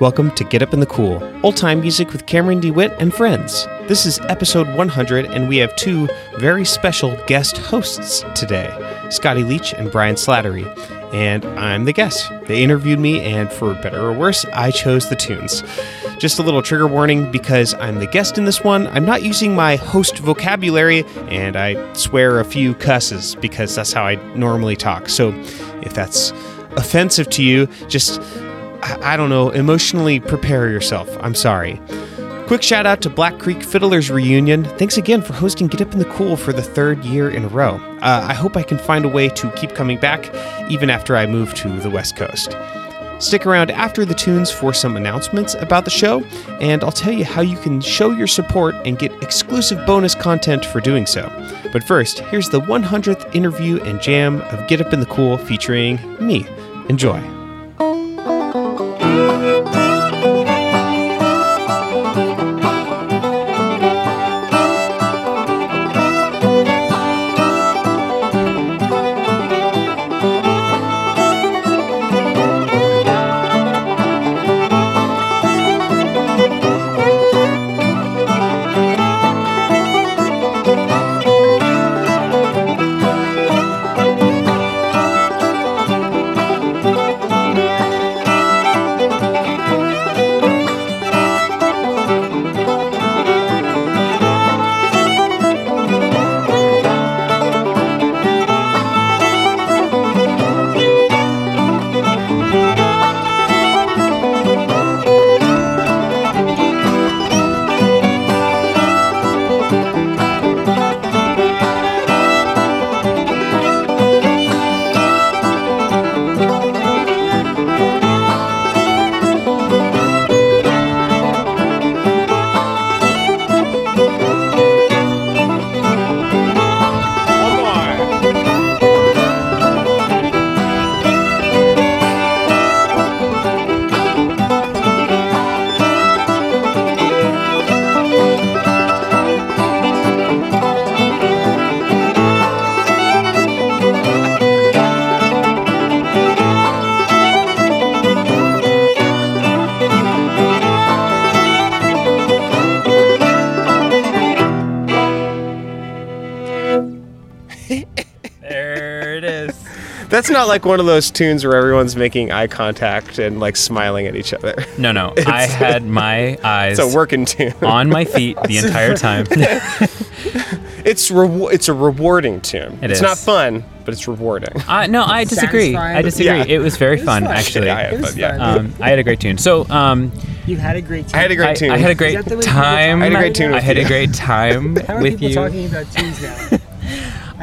Welcome to Get Up in the Cool, old time music with Cameron DeWitt and friends. This is episode 100, and we have two very special guest hosts today Scotty Leach and Brian Slattery. And I'm the guest. They interviewed me, and for better or worse, I chose the tunes. Just a little trigger warning because I'm the guest in this one, I'm not using my host vocabulary, and I swear a few cusses because that's how I normally talk. So if that's offensive to you, just, I don't know, emotionally prepare yourself. I'm sorry. Quick shout out to Black Creek Fiddlers Reunion. Thanks again for hosting Get Up in the Cool for the third year in a row. Uh, I hope I can find a way to keep coming back even after I move to the West Coast. Stick around after the tunes for some announcements about the show, and I'll tell you how you can show your support and get exclusive bonus content for doing so. But first, here's the 100th interview and jam of Get Up in the Cool featuring me. Enjoy. That's not like one of those tunes where everyone's making eye contact and like smiling at each other. No, no. I had my eyes It's a working tune. on my feet the entire time. It's rewa- it's a rewarding tune. It it's is. not fun, but it's rewarding. uh, no, I disagree. Satisfying. I disagree. Yeah. It was very It was fun, fun. actually. Yeah, I had It was fun, yeah. fun. Um, I had a great tune. So, um, You had a great time. I had a great tune. I had a great Is that the way people time. I had a great tune I with had you. a great time How are with people you. talking about tunes now?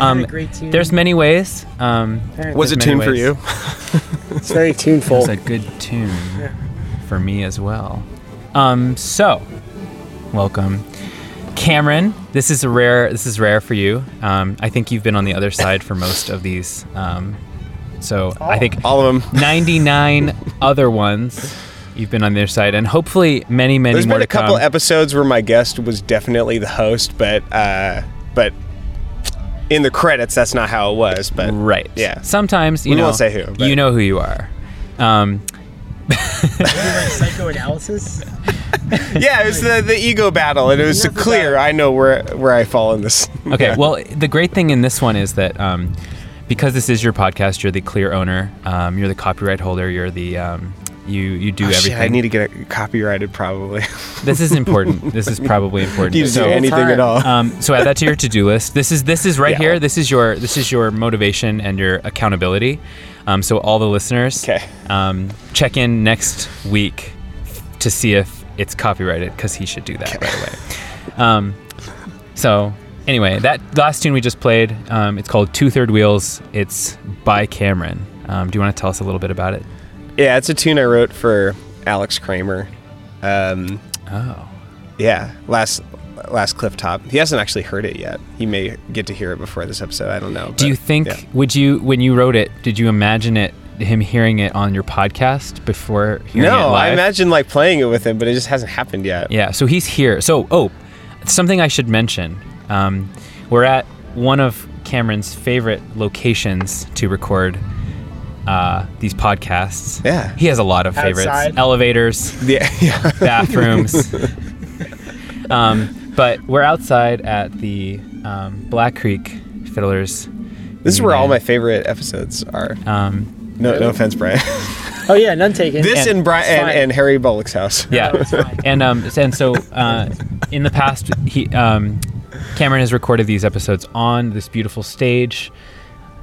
I Um, had a great tune. There's many ways. Um, Apparently. Was it many tune for you? It's very tuneful. It's a good tune for me as well. Um, so, welcome, Cameron. This is a rare. This is rare for you. Um, I think you've been on the other side for most of these. Um, so I think All of them. 99 other ones you've been on their side, and hopefully many, many There's more There's been a to couple come. episodes where my guest was definitely the host, but uh, but in the credits, that's not how it was. But right. Yeah. Sometimes you We know. won't say who, but- You know who you are. Um, psychoanalysis. yeah, it was the, the ego battle, and it was Enough clear. I know where where I fall in this. Okay, Yeah. well, the great thing in this one is that um, because this is your podcast, you're the clear owner, um, you're the copyright holder, you're the um, you you do Oh, shit, everything. I need to get it copyrighted probably. this is important. this is probably important. need to So, do anything time. at all. um, so add that to your to-do list. This is this is right Yeah. here. This is your this is your motivation and your accountability. Um, so all the listeners, Okay. um, check in next week to see if it's copyrighted because he should do that right away. Um, so anyway, that last tune we just played, um, it's called Two Third Wheels. It's by Cameron. Um, do you want to tell us a little bit about it? Yeah, it's a tune I wrote for Alex Kramer. Um, Oh, yeah, last last Clifftop. He hasn't actually heard it yet. He may get to hear it before this episode. I don't know. do but, you think? yeah. Would you when you wrote it? Did you imagine it? Him hearing it on your podcast before hearing it No, I imagine like playing it with him, but it just hasn't happened yet. Yeah, so he's here. So, oh, something I should mention. Um, we're at one of Cameron's favorite locations to record uh, these podcasts. Yeah. He has a lot of favorites. Outside. Elevators, Yeah, yeah. bathrooms. um, but we're outside at the um, Black Creek Fiddlers. This is where all my favorite episodes are. Um, No, no offense, Brian. Oh yeah, none taken. this And- and Brian and, and Harry Bullock's house. yeah, No, and um, and so uh, in the past, he um, Cameron has recorded these episodes on this beautiful stage.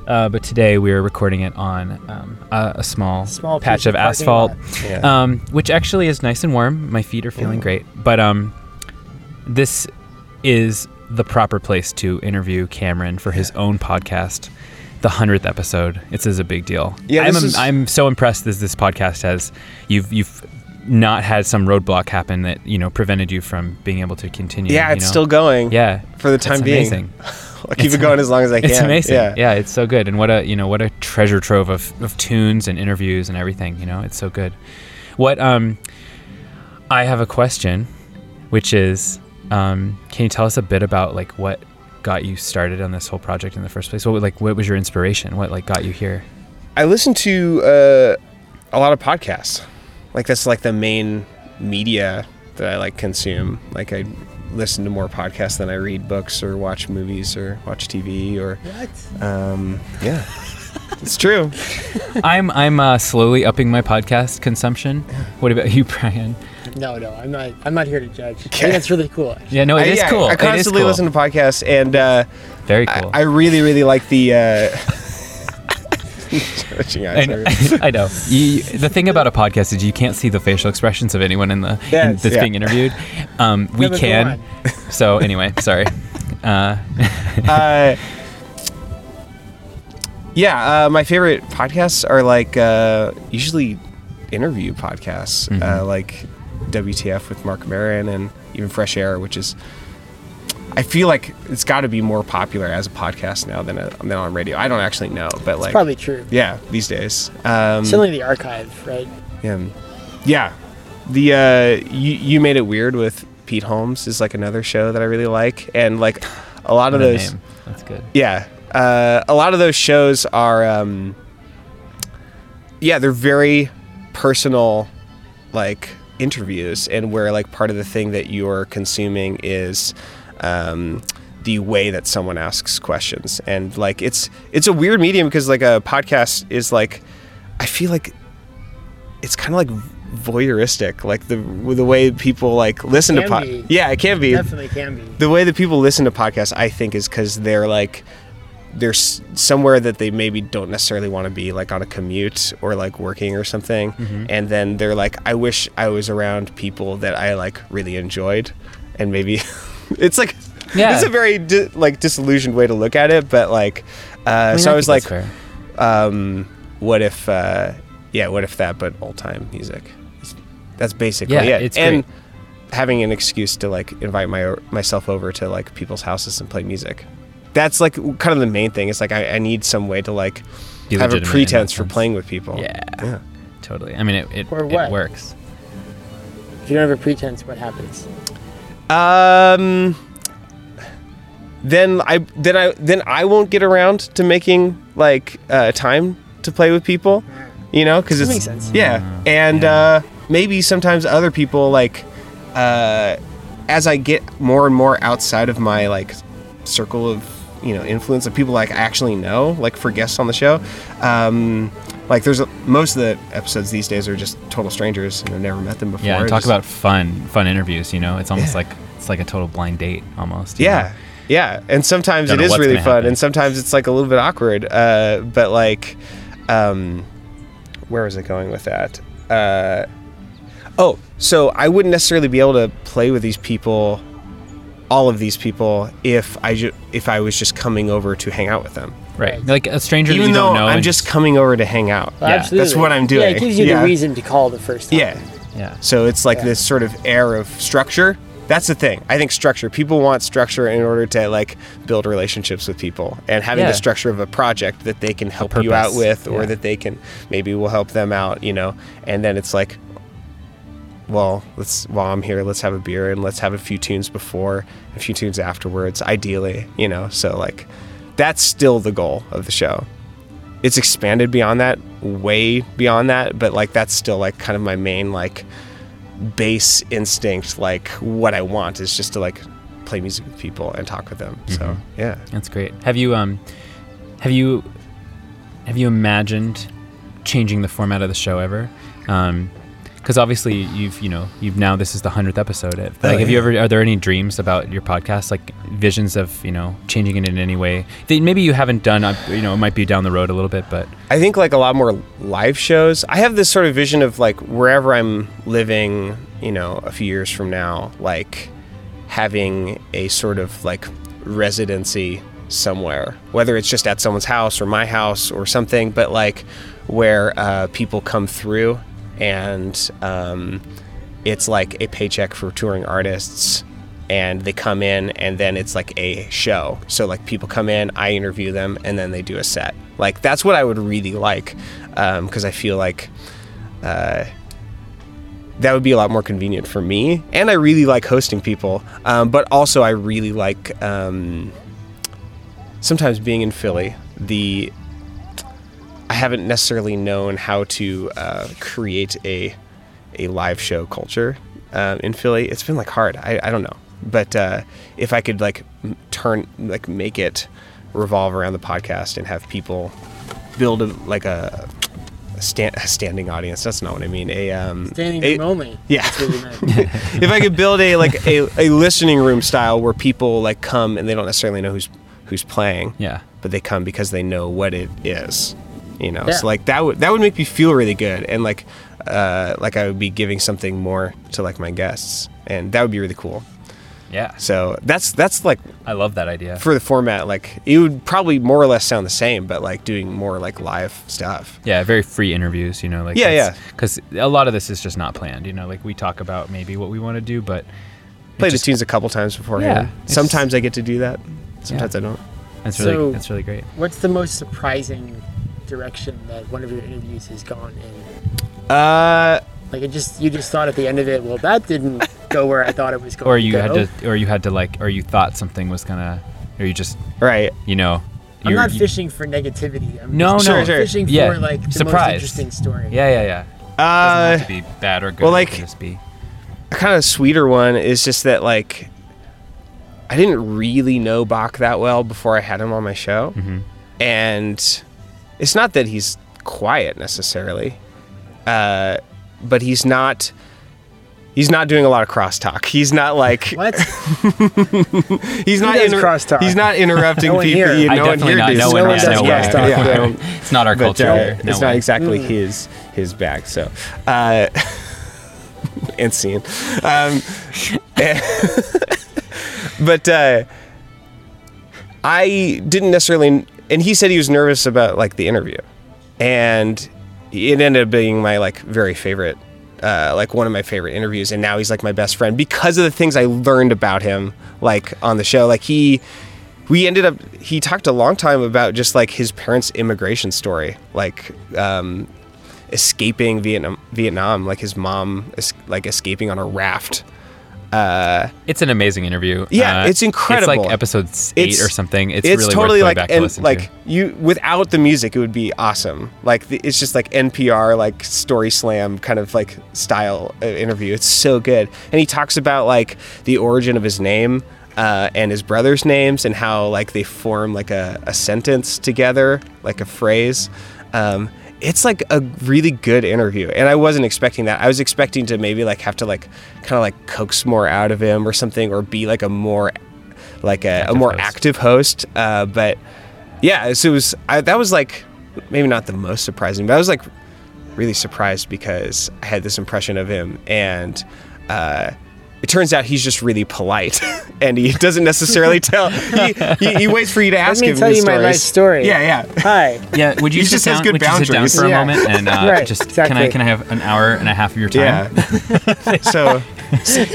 Uh, but today we are recording it on um, a, a small, Small patch of asphalt. Yeah. um, which actually is nice and warm. My feet are feeling Ooh. great. But um, this is the proper place to interview Cameron for his own podcast, the hundredth episode. It's is a big deal. Yeah, I'm, is- I'm so impressed that this podcast has you've you've not had some roadblock happen that you know prevented you from being able to continue. yeah, it's know? still going. yeah for the time being. amazing. I'll keep it going as long as I can. It's amazing. Yeah. Yeah. it's so good. And what a you know what a treasure trove of, of tunes and interviews and everything. You know, it's so good. What um, I have a question, which is, um, can you tell us a bit about like what got you started on this whole project in the first place? What like what was your inspiration? What like got you here? I listen to uh, a lot of podcasts. Like that's like the main media that I like consume. Like I listen to more podcasts than I read books or watch movies or watch TV or What? um, yeah. it's true. I'm I'm uh, slowly upping my podcast consumption. What about you, Brian? No, no, I'm not. I'm not here to judge. I think that's really cool. Yeah, no, I, it is yeah, cool. I constantly cool. listen to podcasts and uh, Very I, cool. I really, really like the. Uh, Judging I, know- I know. You, the thing about a podcast is you can't see the facial expressions of anyone in the in, that's Yeah. being interviewed. Um, we can. So anyway, sorry. Uh, uh, yeah, uh, my favorite podcasts are like uh, usually interview podcasts, uh, like WTF with Marc Maron and even Fresh Air, which is. I feel like it's got to be more popular as a podcast now than, a, than on radio. I don't actually know, but It's like, probably true. yeah, these days. Um, Certainly the archive, right? yeah, yeah. The uh, you you made it weird with Pete Holmes is like another show that I really like, and like a lot of those. name. That's good. Yeah, uh, a lot of those shows are, um, yeah, they're very personal, like interviews, and where like part of the thing that you're consuming is um, the way that someone asks questions, and like it's it's a weird medium because like a podcast is like, I feel like it's kind of like voyeuristic, like the the way people like listen to Can pod. be. Yeah, it can be Definitely can be. the way that people listen to podcasts, I think, is because they're like they're somewhere that they maybe don't necessarily want to be, like on a commute or like working or something, Mm-hmm. and then they're like, I wish I was around people that I like really enjoyed, and maybe it's like Yeah. it's a very di- like disillusioned way to look at it, but like, uh, I mean, so I think was like, um, what if, uh, yeah, what if that, but old time music. That's basically Yeah, it. it's and great. having an excuse to like invite my myself over to like people's houses and play music. That's like kind of the main thing. It's like I, I need some way to like Be have a pretense for playing with people. Yeah, Yeah. totally. I mean, it it, Or it works. If you don't have a pretense, what happens? Um. Then I then I then I won't get around to making like uh, time to play with people, you know, because That it's makes sense. yeah, and uh, maybe sometimes other people like uh, as I get more and more outside of my like circle of you know influence of people like I actually know like for guests on the show. Um, like there's a, most of the episodes these days are just total strangers and I've never met them before. Yeah, talk Just- about fun fun interviews. You know, it's almost Yeah. like it's like a total blind date almost. Yeah. know? Yeah. And sometimes Don't it is really fun happen. and sometimes it's like a little bit awkward. Uh, but like, um, where was I going with that? Uh, oh, so I wouldn't necessarily be able to play with these people, all of these people, if I ju- if I was just coming over to hang out with them. Right. Like a stranger Even you though don't know. I'm and just coming over to hang out. Well, Yeah, absolutely. that's what I'm doing. Yeah, it gives you Yeah. the reason to call the first time. Yeah. Yeah. So it's like Yeah. this sort of air of structure. That's the thing. I think structure. People want structure in order to like build relationships with people, and having Yeah. the structure of a project that they can help you out purpose. with, or Yeah. that they can maybe will help them out. You know, and then it's like, well, let's while I'm here, let's have a beer and let's have a few tunes before, a few tunes afterwards. Ideally, you know. So like, that's still the goal of the show. it's expanded beyond that, way beyond that. But like that's still like kind of my main like base instinct. Like what I want is just to like play music with people and talk with them. So Mhm. yeah. That's great. Have you um, have you have you imagined changing the format of the show ever? Um, because obviously you've you know you've now this is the hundredth episode. Like, Oh, have you ever are there any dreams about your podcast, like visions of you know changing it in any way? That maybe you haven't done. uh, You know, it might be down the road a little bit, but I think like a lot more live shows. I have this sort of vision of like wherever I'm living, you know, a few years from now, like having a sort of like residency somewhere, whether it's just at someone's house or my house or something, but like where uh, people come through and um, it's like a paycheck for touring artists and they come in and then it's like a show. So like people come in i interview them and then they do a set. Like that's what i would really like because i feel like uh, that would be a lot more convenient for me. And i really like hosting people um, but also i really like um, sometimes being in philly the i haven't necessarily known how to uh, create a a live show culture um, in Philly. It's been like hard. I, I don't know, but uh, if I could like turn like make it revolve around the podcast and have people build a, like a, a, stand, a standing audience. That's not what I mean. A um, Standing a- room only. yeah. That's what meant. if I could build a like a, a listening room style where people like come and they don't necessarily know who's who's playing, yeah, but they come because they know what it is. You know, Yeah. so like that would that would make me feel really good, and like uh, like I would be giving something more to like my guests, and that would be really cool. yeah. So that's that's like I love that idea. for the format, like it would probably more or less sound the same, but like doing more like live stuff. Yeah, very free interviews, you know, like Yeah, yeah. Because a lot of this is just not planned, you know. Like we talk about maybe what we want to do, but it Play just- the tunes a couple times beforehand. Yeah, Sometimes I get to do that. Sometimes I don't. That's really So- that's really great. What's the most surprising direction that one of your interviews has gone in? Uh, Like it just you just thought at the end of it, well, that didn't go where I thought it was going. Or you to had to, or you had to like, or you thought something was gonna, or you just, right. you know, I'm you're- not you- fishing for negativity. I'm No, just no. Sure, sure. fishing for like the surprised. most interesting story. Yeah, yeah, yeah. Doesn't Uh, have to be bad or good. well, like- can just be. a kind of sweeter one is just that like I didn't really know Bach that well before I had him on my show, Mhm. and it's not that he's quiet necessarily, uh, but he's not. He's not doing a lot of crosstalk. He's not like What? he's not does crosstalk? He's not interrupting No one people. here. You I no one definitely here not. does. No one Yeah, does yeah, crosstalk, yeah. no. It's not our But, culture. uh, here. No it's not exactly Mm. his his bag. So, uh, and scene. Um, but uh, I didn't necessarily, and he said he was nervous about like the interview, and it ended up being my like very favorite. Uh, like one of my favorite interviews, and now he's like my best friend because of the things I learned about him, like on the show. Like he, we ended up he talked a long time about just like his parents immigration story like um escaping vietnam vietnam like his mom like escaping on a raft uh It's an amazing interview. Yeah, Uh, it's incredible. It's like episode eight It's- or something. It's, it's really totally like back to and listen like to. you without the music it would be awesome like the, it's just like npr like story slam kind of like style uh, interview it's so good and he talks about like the origin of his name uh, and his brother's names and how like they form like a, a sentence together like a phrase um, it's like a really good interview and i wasn't expecting that i was expecting to maybe like have to like kind of like coax more out of him or something or be like a more like a, a more host. active host uh, but yeah so it was I, that was like maybe not the most surprising but i was like really surprised because i had this impression of him and uh, it turns out he's just really polite and he doesn't necessarily tell he, he, he waits for you to ask Let me him tell these you my life story. yeah yeah Hi. Yeah, would you He sit just has down? good would you sit down for a Yeah. moment and uh, Right, just can I can I have an hour and a half of your time? yeah so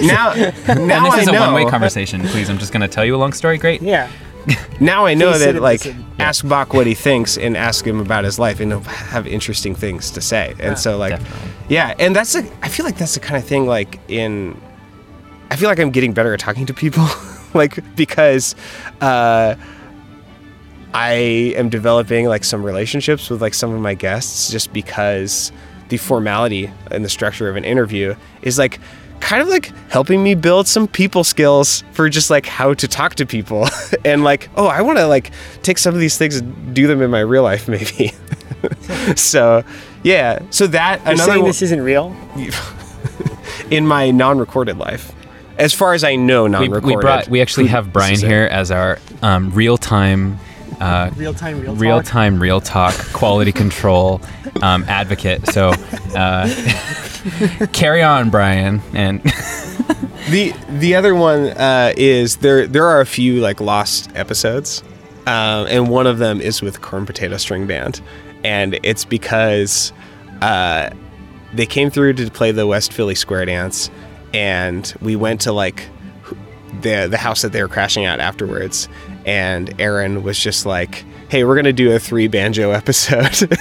now now and this I is a one-way conversation. Please, I'm just going to tell you a long story. Great. Yeah. now I know Please that like listen. ask Bach what he thinks and ask him about his life and he'll have interesting things to say. And so like Definitely. yeah, and that's a I feel like that's the kind of thing like in I feel like I'm getting better at talking to people like because uh I am developing like some relationships with like some of my guests just because the formality and the structure of an interview is like kind of like helping me build some people skills for just like how to talk to people and like oh I want to like take some of these things and do them in my real life maybe. so yeah, so that You're another saying one- this isn't real? in my non-recorded life. As far as I know, We, non-recorded. we brought. We actually have Brian here as our um, real time. Uh, Real time, real, real talk? time, real talk, quality control um, advocate. So, uh, carry on, Brian. And The the other one uh, is there. There are a few like lost episodes, um, and one of them is with Corn Potato String Band, and it's because uh, they came through to play the West Philly Square Dance, and we went to like the the house that they were crashing at afterwards, and Aaron was just like, "Hey, we're gonna do a three banjo episode."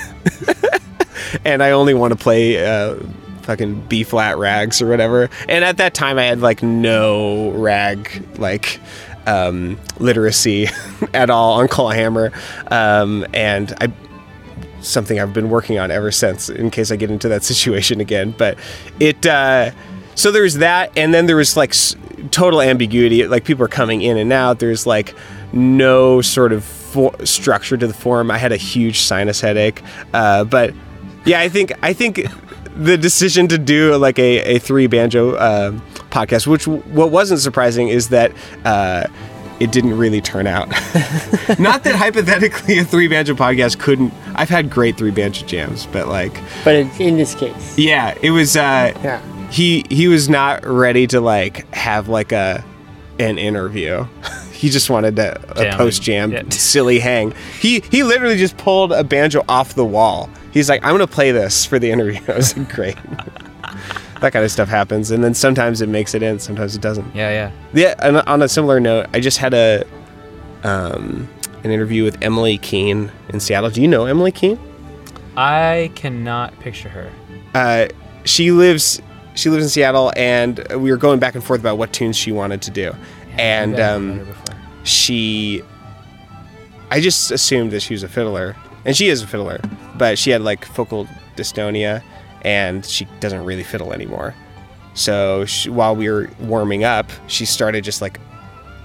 and I only want to play uh, fucking B flat rags or whatever. And at that time, I had like no rag like um, literacy at all on clawhammer, um, and I something I've been working on ever since in case I get into that situation again. But it uh, so there's that, and then there was like total ambiguity. Like people are coming in and out. There's like no sort of for- structure to the forum. I had a huge sinus headache, uh, but yeah, I think I think the decision to do like a, a three banjo uh, podcast, which what wasn't surprising is that. Uh, it didn't really turn out. Not that hypothetically a three banjo podcast couldn't. I've had great three banjo jams, but like, But in, in this case, yeah, it was. Uh, yeah. He he was not ready to like have like a an interview. he just wanted to, a post jam Yeah. silly hang. He he literally just pulled a banjo off the wall. He's like, I'm gonna play this for the interview. I was like, great. that kind of stuff happens, and then sometimes it makes it in, sometimes it doesn't. yeah, yeah. Yeah, and on a similar note, I just had a um, an interview with Emily Keene in Seattle. Do you know Emily Keene? I cannot picture her. Uh, she lives she lives in Seattle, and we were going back and forth about what tunes she wanted to do, and um, met her before. she I just assumed that she was a fiddler, and she is a fiddler, but she had like focal dystonia, and she doesn't really fiddle anymore. So she, while we were warming up, she started just like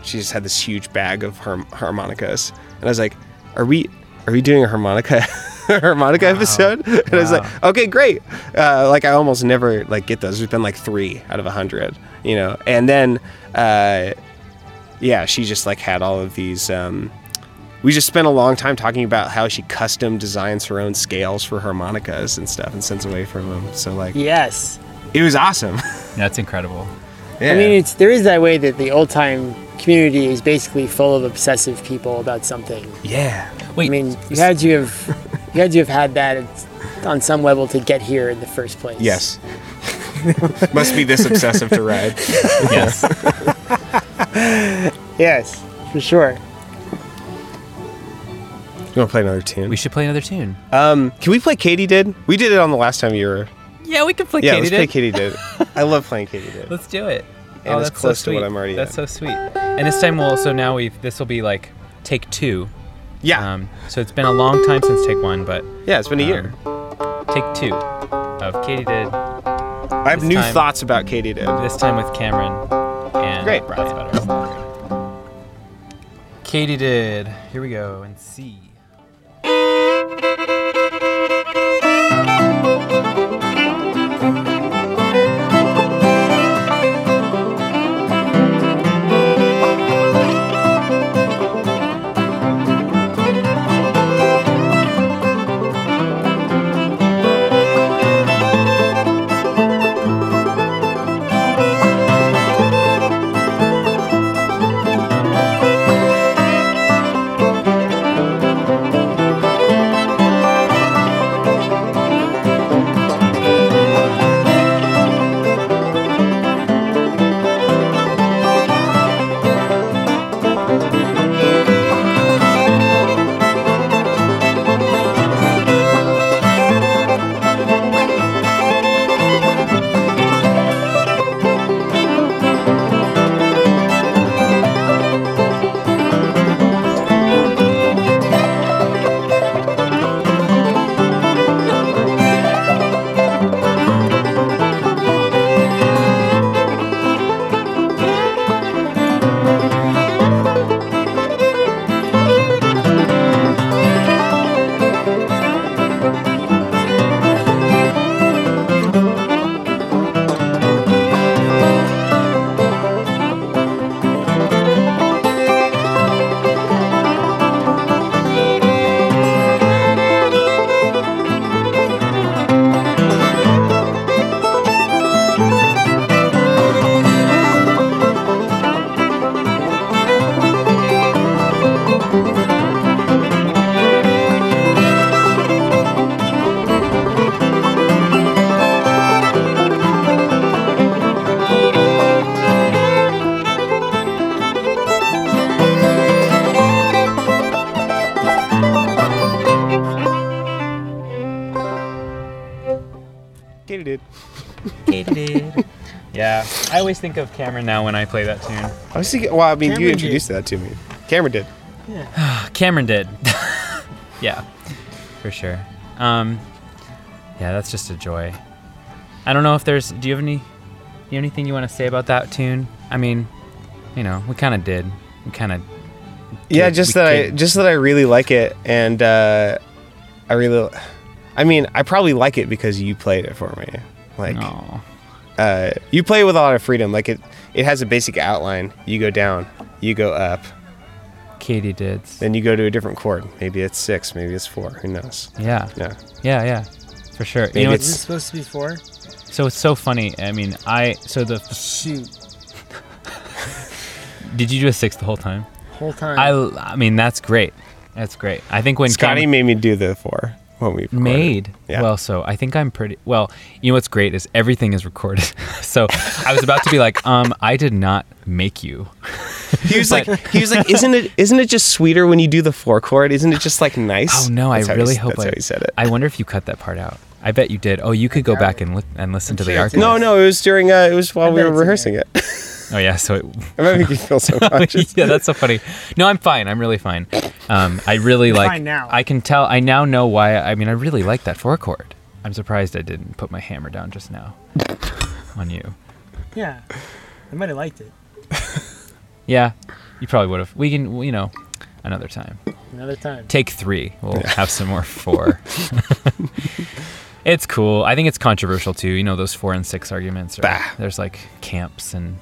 she just had this huge bag of harm- harmonicas, and I was like, "Are we are we doing a harmonica harmonica episode?" And I was like, "Okay, great." Uh, like I almost never like get those. There's been like three out of a hundred, you know. And then, uh, yeah, she just like had all of these. Um, we just spent a long time talking about how she custom designs her own scales for harmonicas and stuff, and sends away from them. So like, Yes. it was awesome. That's incredible. yeah. I mean, it's there is that way that the old time community is basically full of obsessive people about something. yeah. Wait, I mean, you had you have you had to have had that on some level to get here in the first place. Yes. Must be this obsessive to ride. yes. Yes, for sure. You want to play another tune? we should play another tune. Um, can we play Katie Did? We did it on the last time you were. Yeah, we can play Yeah, Katie let's Did. play Katie Did. I love playing Katie Did. Let's do it. And oh, it's that's close so to what sweet. I'm already That's at. so sweet. And this time we'll also now we've this will be like take two. Yeah, Um, so it's been a long time since take one, but yeah, it's been a um, year. take two of Katie did I have new time- thoughts about Katie Did. this time with Cameron and Great. Brian. Katie did. Here we go and see. I always think of Cameron now when I play that tune. I was thinking. Well, I mean, you Cameron introduced that to me. Cameron did. Yeah. Cameron did. yeah, for sure. Um, yeah, that's just a joy. I don't know if there's. Do you have any? You have anything you want to say about that tune? I mean, you know, we kind of did. We kind of. Yeah, just we that I just that I really like it, and uh, I really, I mean, I probably like it because you played it for me. Like, Oh, uh, you play with a lot of freedom. Like it, it has a basic outline. You go down, you go up, Katie did. then you go to a different chord. Maybe it's six, maybe it's four. Who knows? Yeah, Yeah. yeah, yeah, for sure. Maybe you know, Is it's this supposed to be four? so it's so funny. I mean, I so the Shoot. did you do a six the whole time? Whole time. I I mean, that's great. That's great. I think when Scotty Cameron- made me do the four when we recorded. made Yeah. well so i think i'm pretty well you know what's great is everything is recorded so i was about to be like um i did not make you He was But- like, he was like, isn't it, isn't it just sweeter when you do the four chord? Isn't it just like nice? oh no That's i how he really s- hope that's I, how he said it. i wonder if you cut that part out i bet you did oh you could go back and, li- and listen I'm to the sure it's archive no, no, it was during. Uh, it was while I we were it's in rehearsing it. Oh yeah so it, I might make you feel so conscious. yeah that's so funny no i'm fine i'm really fine um i really You're like fine now. i can tell i now know why i mean i really like that four chord i'm surprised i didn't put my hammer down just now on you yeah. I might have liked it. yeah you probably would have we can you know another time Another time. take three. We'll have some more four. it's cool. I think it's controversial too. You know those four and six arguments. Are, Bah. There's like camps and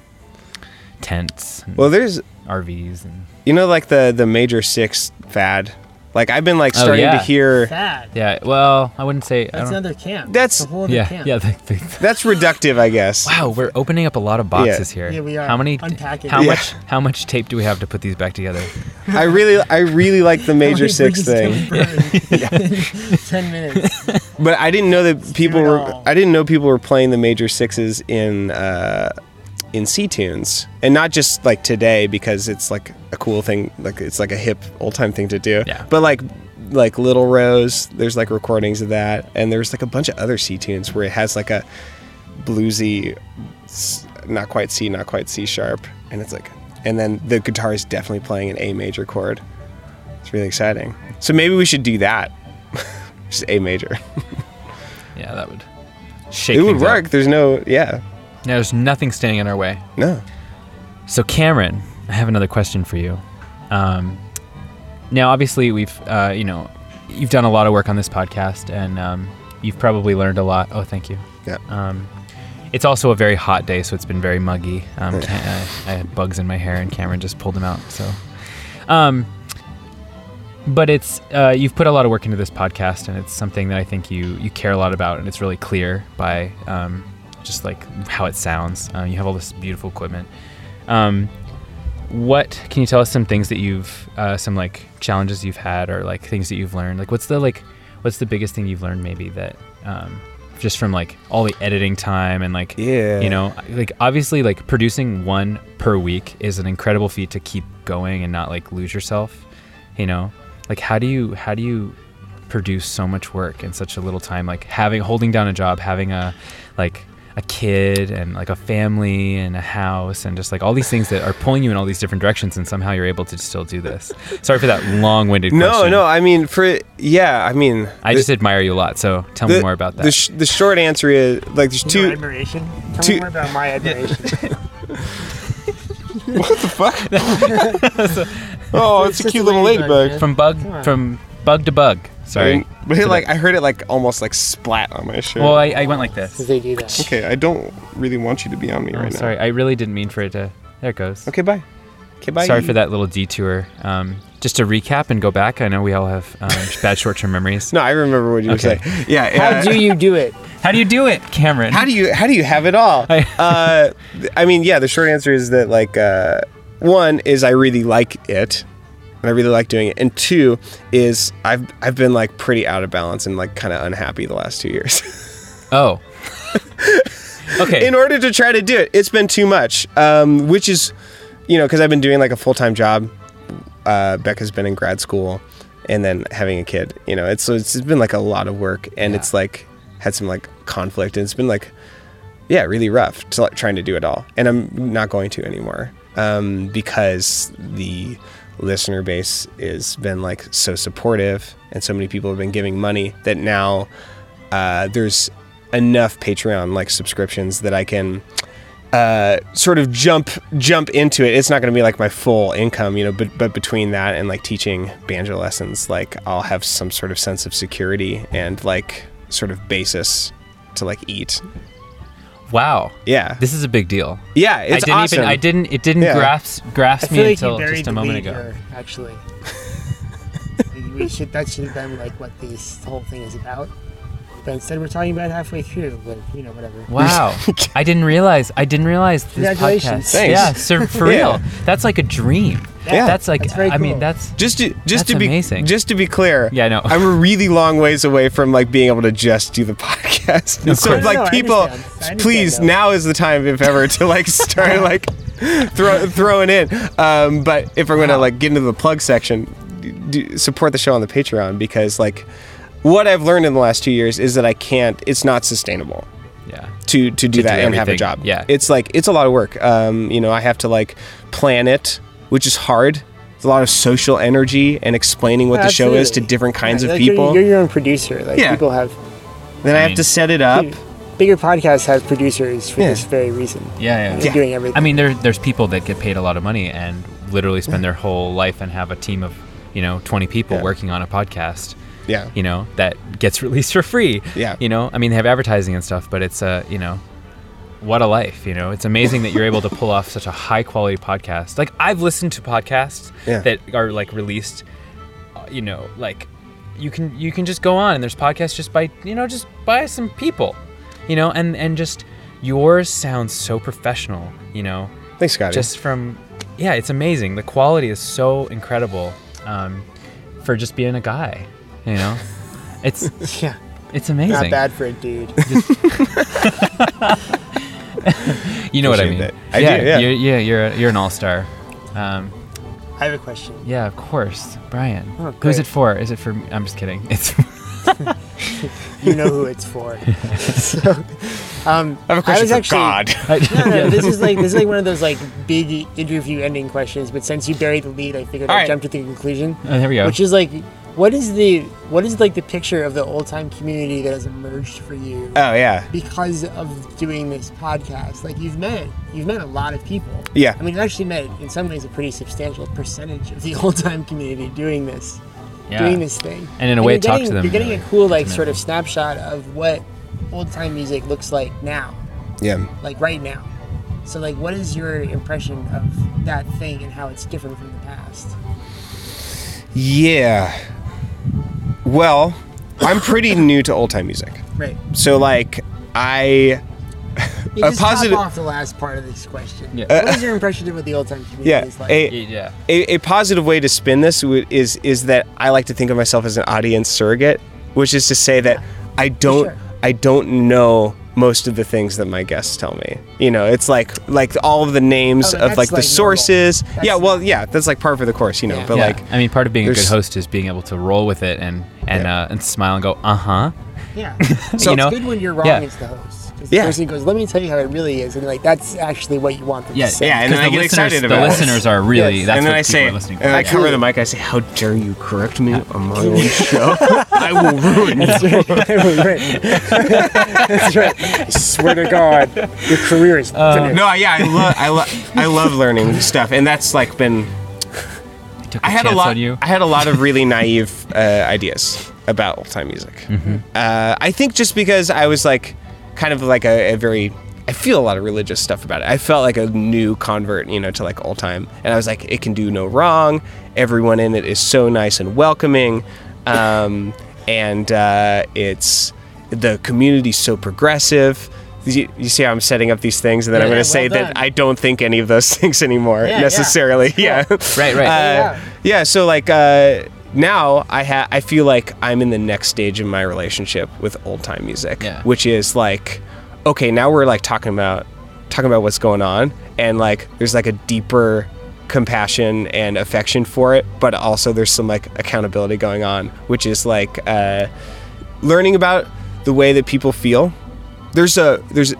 tents and Well, there's RVs and you know like the the major six fad. Like I've been like Oh, starting yeah. to hear. Bad. yeah. Well, I wouldn't say. I That's don't, another camp. That's- It's a whole other yeah, camp. yeah. The, the, That's reductive, I guess. wow, we're opening up a lot of boxes here. Yeah, we are. How many? Unpacking. How Yeah. much? How much tape do we have to put these back together? I really, I really like the major six thing, can we Ten minutes. but I didn't know that people it were. all. I didn't know people were playing the major sixes in uh, in C tunes, and not just like today because it's like a cool thing, like it's like a hip old time thing to do. Yeah. But like like Little Rose, there's like recordings of that, and there's like a bunch of other C tunes where it has like a bluesy, not quite C, not quite C sharp, and it's like, and then the guitar is definitely playing an A major chord. It's really exciting. So maybe we should do that. Just A major. Yeah, that would shake. it would things up. work. There's no, yeah, there's nothing standing in our way. no. So, Cameron, I have another question for you. Um, now, obviously, we've, uh, you know, you've done a lot of work on this podcast, and um, you've probably learned a lot. Oh, thank you. Yeah. Um, it's also a very hot day, so it's been very muggy. Um, I, I had bugs in my hair, and Cameron just pulled them out. So, um, but it's uh, you've put a lot of work into this podcast, and it's something that I think you you care a lot about, and it's really clear by um, just like how it sounds. Uh, you have all this beautiful equipment. Um, what can you tell us some things that you've uh, some like challenges you've had or like things that you've learned like what's the like what's the biggest thing you've learned maybe that um, just from like all the editing time and like Yeah. you know like obviously like producing one per week is an incredible feat to keep going and not like lose yourself you know like how do you how do you produce so much work in such a little time like having holding down a job having a like a kid and like a family and a house and just like all these things that are pulling you in all these different directions and somehow you're able to still do this sorry for that long-winded No, question no. I mean, for yeah. I mean, i the- just admire you a lot so tell me more about that The, sh- the short answer is like there's Your two. admiration. Tell two- me more about my admiration. What the fuck? so, oh, It's just a cute little ladybug, man. from bug from bug to bug sorry But it, like I heard it like almost like splat on my shirt. well I, I went like Because this they do that. okay, I don't really want you to be on me oh, right sorry i really didn't mean for it to there it goes. Okay, bye. Okay, bye. Sorry for that little detour. Um, just to recap and go back, I know we all have um, bad short-term memories. No, I remember what you Okay. were saying. Yeah. How yeah. do you do it? How do you do it, Cameron? How do you how do you have it all? I- uh, th- I mean, yeah. The short answer is that like uh, one is I really like it, and I really like doing it, and two is I've I've been like pretty out of balance and like kind of unhappy the last two years. oh. okay. in order to try to do it. It's been too much, um, which is, you know, because I've been doing like a full time job. Uh, Becca's been in grad school, and then having a kid. You know, it's so it's been like a lot of work, and Yeah. it's like had some like conflict, and it's been like, yeah, really rough to like, trying to do it all. And I'm not going to anymore um, because the listener base has been like so supportive, and so many people have been giving money that now uh, there's enough Patreon like subscriptions that I can uh, sort of jump jump into it. It's not going to be like my full income, you know, but but between that and like teaching banjo lessons, like I'll have some sort of sense of security and like sort of basis to like eat. Wow. Yeah, This is a big deal. yeah, I it's didn't awesome. even I didn't it didn't Yeah. grasp grasp me like until just a moment ago. here, actually. we should that should have been like what this whole thing is about. But instead, we're talking about halfway through. But you know, whatever. Wow. I didn't realize. I didn't realize this Congratulations. podcast. Thanks. Yeah, so for Yeah. real. That's like a dream. Yeah. That's like That's very I mean that's just to just That's to be amazing. just to be clear. Yeah, I know. I'm a really long ways away from like being able to just do the podcast. And Of so course. like No, no, I people, understand. I understand, please though. now is the time if ever to like start like throw throwing in. Um, but if we're gonna like get into the plug section, do, support the show on the Patreon because like what I've learned in the last two years is that I can't. It's not sustainable yeah. to to do To that do and have a job. Yeah. it's like it's a lot of work. Um, you know, I have to like plan it, which is hard. It's a lot of social energy and explaining what the show is to different kinds Yeah, of like, you're- people. You're, your own producer. Like Yeah. people have then I, I have mean- to set it up. bigger podcasts have producers for Yeah. this very reason. Yeah, They're yeah. doing everything. I mean there there's people that get paid a lot of money and literally spend their whole life and have a team of, you know, 20 people Yeah. working on a podcast, Yeah, you know, that gets released for free. Yeah. You know, I mean they have advertising and stuff, but it's uh, you know, what a life, you know. It's amazing that you're able to pull off such a high quality podcast. Like I've listened to podcasts Yeah. that are like released uh, you know, like you can you can just go on and there's podcasts just by, you know, just by some people. You know, and and just yours sounds so professional, you know, thanks, Scotty. just from yeah, it's amazing. The quality is so incredible um, for just being a guy, you know. It's yeah, it's amazing. not bad for a dude. You know what I mean? that. I yeah, do, yeah. You're, yeah, you're you're an all star. Um, I have a question. yeah, of course, Brian. Oh, Who's it for? Is it for? me? I'm just kidding. It's You know who it's for. so, um, I have a question was for actually, God. No, no, this is like this is like one of those like big interview ending questions. But since you buried the lead, I figured All I'd right. jump to the conclusion, oh, there we go. which is like, what is the what is like the picture of the old time community that has emerged for you oh yeah, because of doing this podcast? Like you've met you've met a lot of people. yeah, I mean, you've actually met in some ways a pretty substantial percentage of the old time community doing this yeah. doing this thing. And in a way, you're talk getting, to them You're getting really a cool like sort of snapshot of what old time music looks like now, yeah. like right now. So like, what is your impression of that thing and how it's different from the past? Yeah. Well, I'm pretty new to old time music, Right. so like I You A just positive- off the last part of this question. Yeah. what uh, is your impression of what the old time community yeah is like? a, yeah. a, a positive way to spin this is is that I like to think of myself as an audience surrogate, which is to say that I don't sure. I don't know most of the things that my guests tell me. You know, it's like like all of the names Oh, of that's like the like normal. sources. Yeah, well, yeah, that's like part for the course, you know. Yeah. But yeah. like, I mean, part of being a good host is being able to roll with it and and Yeah. uh, and smile and go, uh huh. Yeah. So- it's you know, it's good when you're wrong yeah. as the host. 'Cause the Yeah. person goes, "Let me tell you how it really is," and like that's actually what you want them Yeah, to say. Yeah, and then I get listeners, excited the about it. The listeners are really Yes. that's and then what I people say, are listening and I for. cover the mic. I say, "How dare you correct me on my own show? I will ruin you." That's right. That's right. I swear to God, your career is Uh. No, yeah, I love, I love, I love learning stuff, and that's like been. Took a I had a lot. on you. I had a lot of really naive uh, ideas about old time music. Mm-hmm. Uh, I think just because I was like, kind of like a, a very. I feel a lot of religious stuff about it. I felt like a new convert, you know, to like old time, and I was like, it can do no wrong. Everyone in it is so nice and welcoming, um, and uh, it's the community's so progressive. You, you see how I'm setting up these things, and then Yeah, I'm going yeah, to say well that. I don't think any of those things anymore Yeah, yeah. necessarily. Yeah, Right, right. Uh, Yeah. yeah. So like uh, now, I ha- I feel like I'm in the next stage of my relationship with old time music, Yeah. which is like, okay, now we're like talking about talking about what's going on, and like there's like a deeper compassion and affection for it, but also there's some like accountability going on, which is like uh, learning about the way that people feel. There's a there's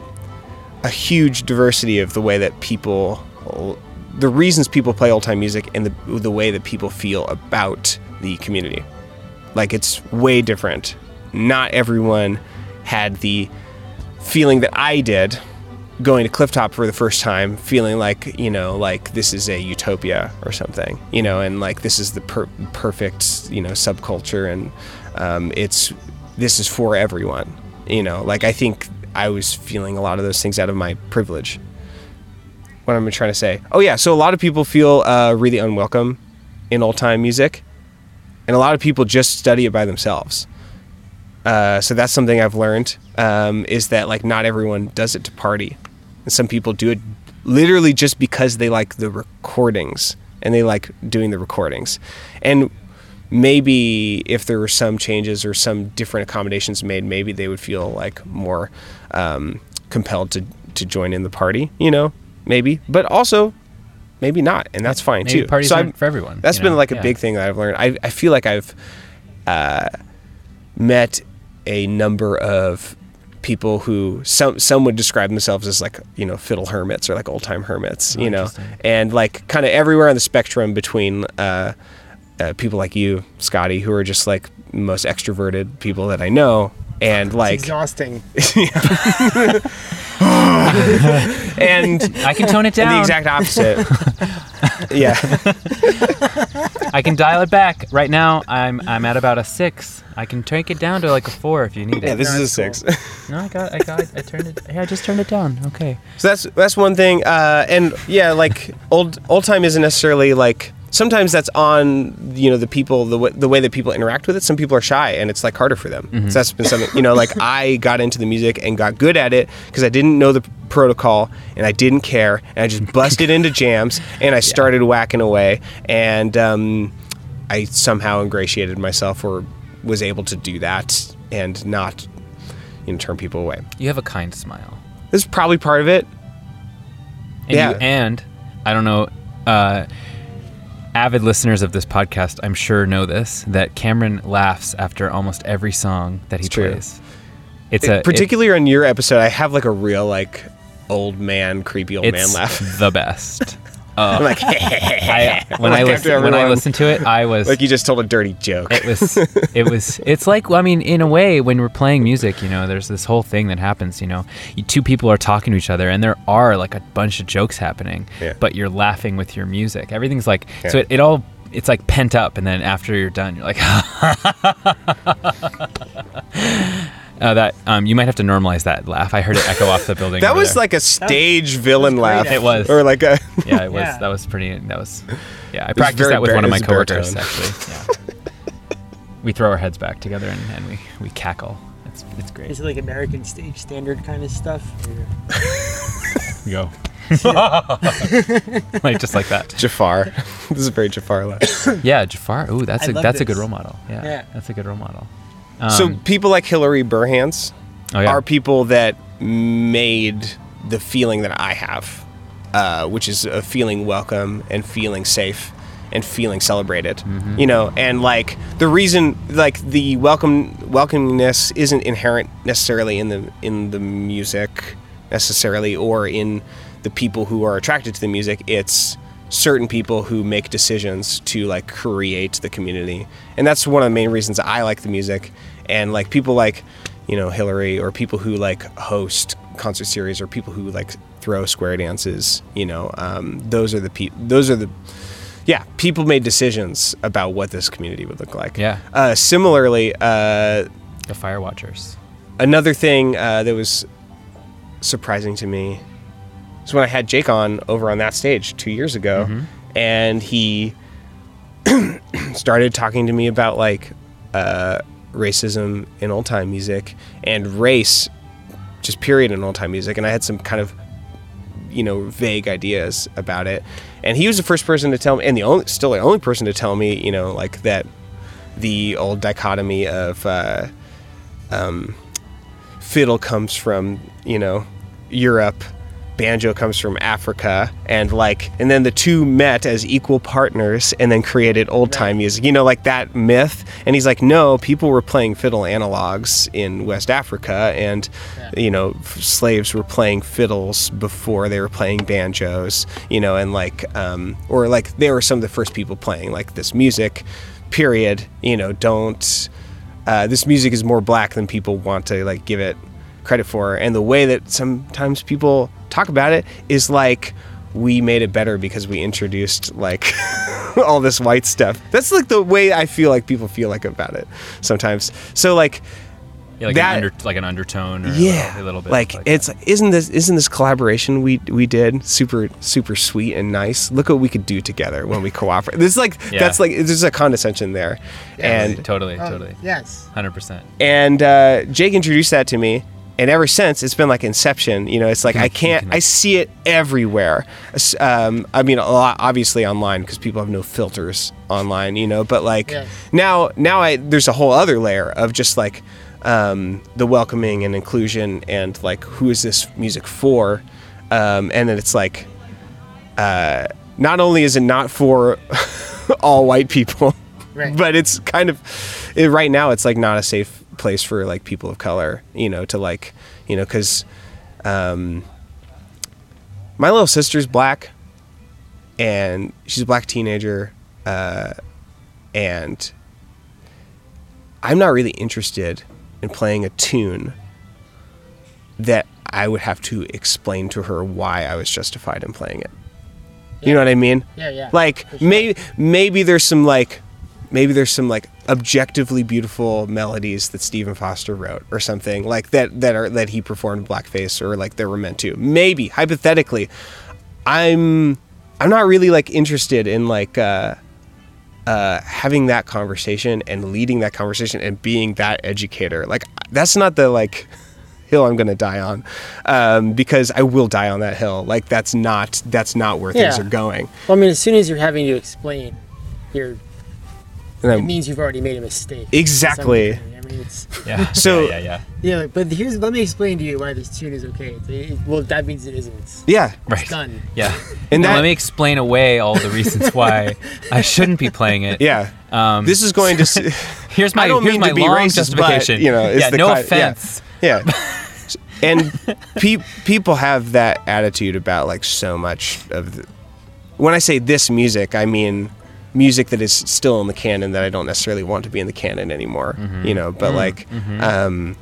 a huge diversity of the way that people the reasons people play old time music and the the way that people feel about the community. Like it's way different. Not everyone had the feeling that I did going to Clifftop for the first time, feeling like you know, like this is a utopia or something, you know, and like this is the per- perfect you know subculture, and um, it's this is for everyone, you know. Like I think I was feeling a lot of those things out of my privilege. What am I trying to say? Oh yeah, so a lot of people feel uh, really unwelcome in old time music, and a lot of people just study it by themselves. Uh, so that's something I've learned um, is that like not everyone does it to party, and some people do it literally just because they like the recordings and they like doing the recordings, and maybe if there were some changes or some different accommodations made, maybe they would feel like more um, compelled to to join in the party. You know, maybe, but also maybe not, and that's fine Maybe too. parties so for everyone. That's you been know? like a Yeah. big thing that I've learned. I I feel like I've uh, met a number of people who some some would describe themselves as like you know fiddle hermits or like old time hermits, Oh, you know, and like kind of everywhere on the spectrum between uh, uh, people like you, Scotty, who are just like most extroverted people that I know, and It's like exhausting. and I can tone it down. the exact opposite. yeah, I can dial it back. Right now, I'm I'm at about a six. I can take it down to like a four if you need it. yeah. it. This is a That's six. no, I got, I got, I turned it. Yeah, I just turned it down. Okay. So that's that's one thing, uh, and yeah, like old old time isn't necessarily like. Sometimes that's on you know the people the way, the way that people interact with it. Some people are shy and it's like harder for them. So that's been something you know like I got into the music and got good at it because I didn't know the protocol and I didn't care and I just busted into jams and I started whacking away and um, I somehow ingratiated myself or was able to do that and not you know turn people away. You have a kind smile. This is probably part of it. And Yeah. You, and I don't know. Uh, avid listeners of this podcast, I'm sure know this that Cameron laughs after almost every song that he It's true. plays. It's a it- particularly on your episode, I have like a real like old man, creepy old man laugh. the best. Oh. I'm like, I, when I Like listen, after when I listened to it, I was like you just told a dirty joke. it was it was it's like I mean in a way when we're playing music you know there's this whole thing that happens you know you, two people are talking to each other and there are like a bunch of jokes happening Yeah. but you're laughing with your music everything's like so it, it all it's like pent up and then after you're done you're like Uh, that um, you might have to normalize that laugh. I heard it echo off the building. that over was there. like a stage villain laugh. actually. It was. or like a yeah, it was. Yeah. That was pretty. That was yeah. I practiced that with bar- one of my coworkers actually. Yeah. we throw our heads back together and, and we we cackle. It's it's great. Is it like American stage standard kind of stuff? We go. like just like that. Jafar. this is a very Jafar laugh. Yeah, Jafar. Ooh, that's I a love that's a good role model. Yeah, Yeah. that's a good role model. Um, so people like Hilarie Burhans oh, yeah. are people that made the feeling that I have, uh, which is a feeling welcome and feeling safe and feeling celebrated. Mm-hmm. You know, and like the reason, like the welcome welcomingness isn't inherent necessarily in the in the music necessarily or in the people who are attracted to the music. It's certain people who make decisions to like create the community and that's one of the main reasons i like the music and like people like you know hilarie or people who like host concert series or people who like throw square dances you know um, those are the people those are the yeah people made decisions about what this community would look like Yeah. uh, similarly uh, the Fire Watchers. another thing uh, that was surprising to me is when I had Jake on over on that stage two years ago, and he started talking to me about like uh, racism in old time music and race, just period in old time music, and I had some kind of you know vague ideas about it, and he was the first person to tell me, and the only still the only person to tell me, you know, like that the old dichotomy of. Uh, fiddle comes from you know Europe banjo comes from Africa and like and then the two met as equal partners and then created old time music. You know like that myth? And he's like no people were playing fiddle analogs in West Africa and you know f- slaves were playing fiddles before they were playing banjos you know and like um or like they were some of the first people playing like this music period. You know don't uh, this music is more black than people want to like give it credit for. And the way that sometimes people talk about it is like we made it better because we introduced like all this white stuff that's like the way i feel like people feel like about it sometimes so like Yeah, like That- an under, like an undertone or yeah a little bit. like, that. it's isn't this isn't this collaboration we we did super super sweet and nice look what we could do together when we cooperate this is like Yeah. that's like there's a condescension there and totally, Oh, totally, Yes. hundred percent. and uh, Jake introduced that to me, and ever since it's been like Inception. You know, it's like I can't, I see it everywhere. Um, I mean, a lot, obviously online because people have no filters online. You know, but like Yes. now, now I there's a whole other layer of just like um, the welcoming and inclusion and like who is this music for, um, and then it's like. Uh, not only is it not for all white people, Right. but it's kind of it, right now it's like not a safe place for like people of color you know to like you know because um my little sister's black and she's a black teenager uh and i'm not really interested in playing a tune that i would have to explain to her why i was justified in playing it you know what i mean Yeah, yeah. like sure. maybe maybe there's some like maybe there's some like objectively beautiful melodies that Stephen Foster wrote or something like that that are that he performed blackface or like they were meant to. Maybe hypothetically, I'm I'm not really like interested in like uh uh having that conversation and leading that conversation and being that educator. Like that's not the like hill I'm gonna die on, um, because I will die on that hill. Like that's not that's not where things are going. Well, I mean, as soon as you're having to explain, you're And it I'm- means you've already made a mistake. Exactly. I mean, it's yeah. So- yeah, yeah, yeah. yeah. like, But here's let me explain to you why this tune is okay. It's- it- well, that means it isn't. It's yeah. yeah, Right. done. Yeah. And And that- let me explain away all the reasons why I shouldn't be playing it. yeah. Um, this is going to. here's my I don't here's mean my to be long racist, justification. but you know, it's yeah, the no kind- yeah. offense. Yeah. and pe- people have that attitude about like so much of the, when I say this music, I mean music that is still in the canon that I don't necessarily want to be in the canon anymore, Mm-hmm. you know, but like um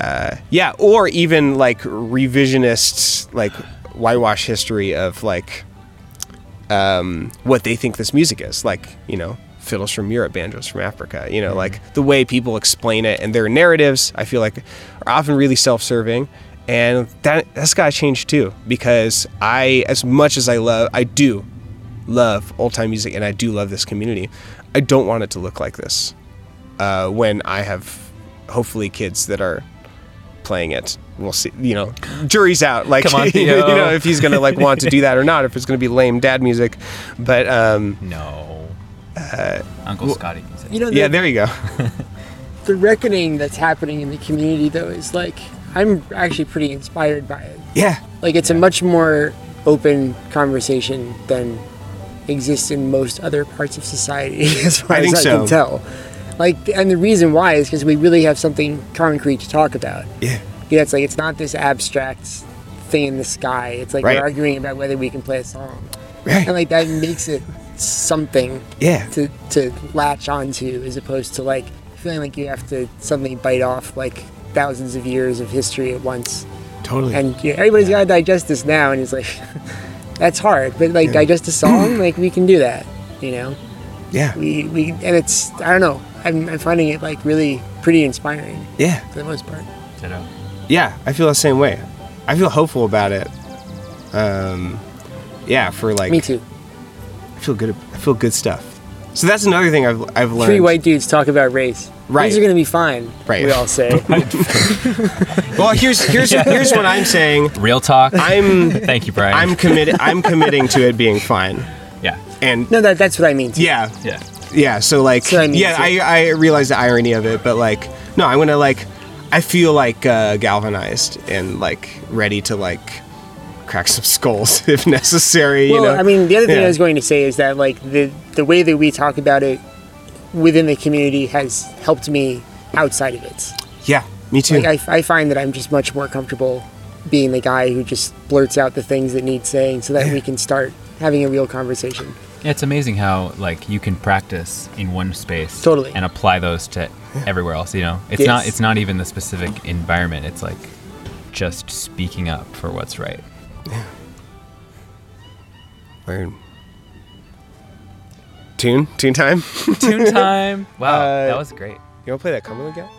uh yeah, or even like revisionist like whitewash history of like um, what they think this music is. Like, you know, fiddles from Europe, banjos from Africa. You know, like the way people explain it and their narratives, I feel like, are often really self-serving. And that that's got to change too, because I, as much as I love, I do love old time music, and I do love this community. I don't want it to look like this uh, when I have, hopefully, kids that are playing it. We'll see. You know, jury's out. Like, Come on, you know, if he's gonna like want to do that or not, if it's gonna be lame dad music. But um, No. Uh, Uncle Scotty can say. You know, the, yeah, there you go. the reckoning that's happening in the community though is like I'm actually pretty inspired by it. Yeah, Like it's a much more open conversation than exists in most other parts of society, as far I as I so. can tell. Like, and the reason why is because we really have something concrete to talk about. yeah, Yeah, it's like it's not this abstract thing in the sky. It's like Right. we're arguing about whether we can play a song, right. and like that makes it something Yeah, to to latch onto, as opposed to like feeling like you have to suddenly bite off like thousands of years of history at once. totally. And you know, everybody's got to digest this now, and it's like that's hard. But like digest a song, like we can do that. You know, yeah, we we and it's I don't know. I'm, I'm finding it like really pretty inspiring yeah, for the most part. Ditto. yeah. I feel the same way. I feel hopeful about it. Um, yeah, for like Me too. I feel good. I feel good stuff. So that's another thing I've I've learned. Three white dudes talk about race. Right. Things are gonna be fine. Right. We all say. Well, here's here's here's what I'm saying. Real talk. I'm Thank you, Brian. I'm committed. I'm committing to it being fine. yeah. And no, that that's what I mean. Too. yeah, Yeah. yeah. So like, So I mean, yeah, so- I I realize the irony of it, but like, no, I'm gonna like, I feel like uh, galvanized and like ready to like crack some skulls if necessary. Well, you know, I mean, the other thing Yeah. I was going to say is that like the the way that we talk about it within the community has helped me outside of it. yeah, me too. Like I, I find that I'm just much more comfortable being the guy who just blurts out the things that need saying, so that we can start having a real conversation. Yeah, it's amazing how like you can practice in one space Totally. and apply those to everywhere else. You know, it's not it's not even the specific environment. It's like just speaking up for what's right. Yeah. Word. Tune, tune time. Tune time. Wow, Uh, that was great. You want to play that Cumberland Gap?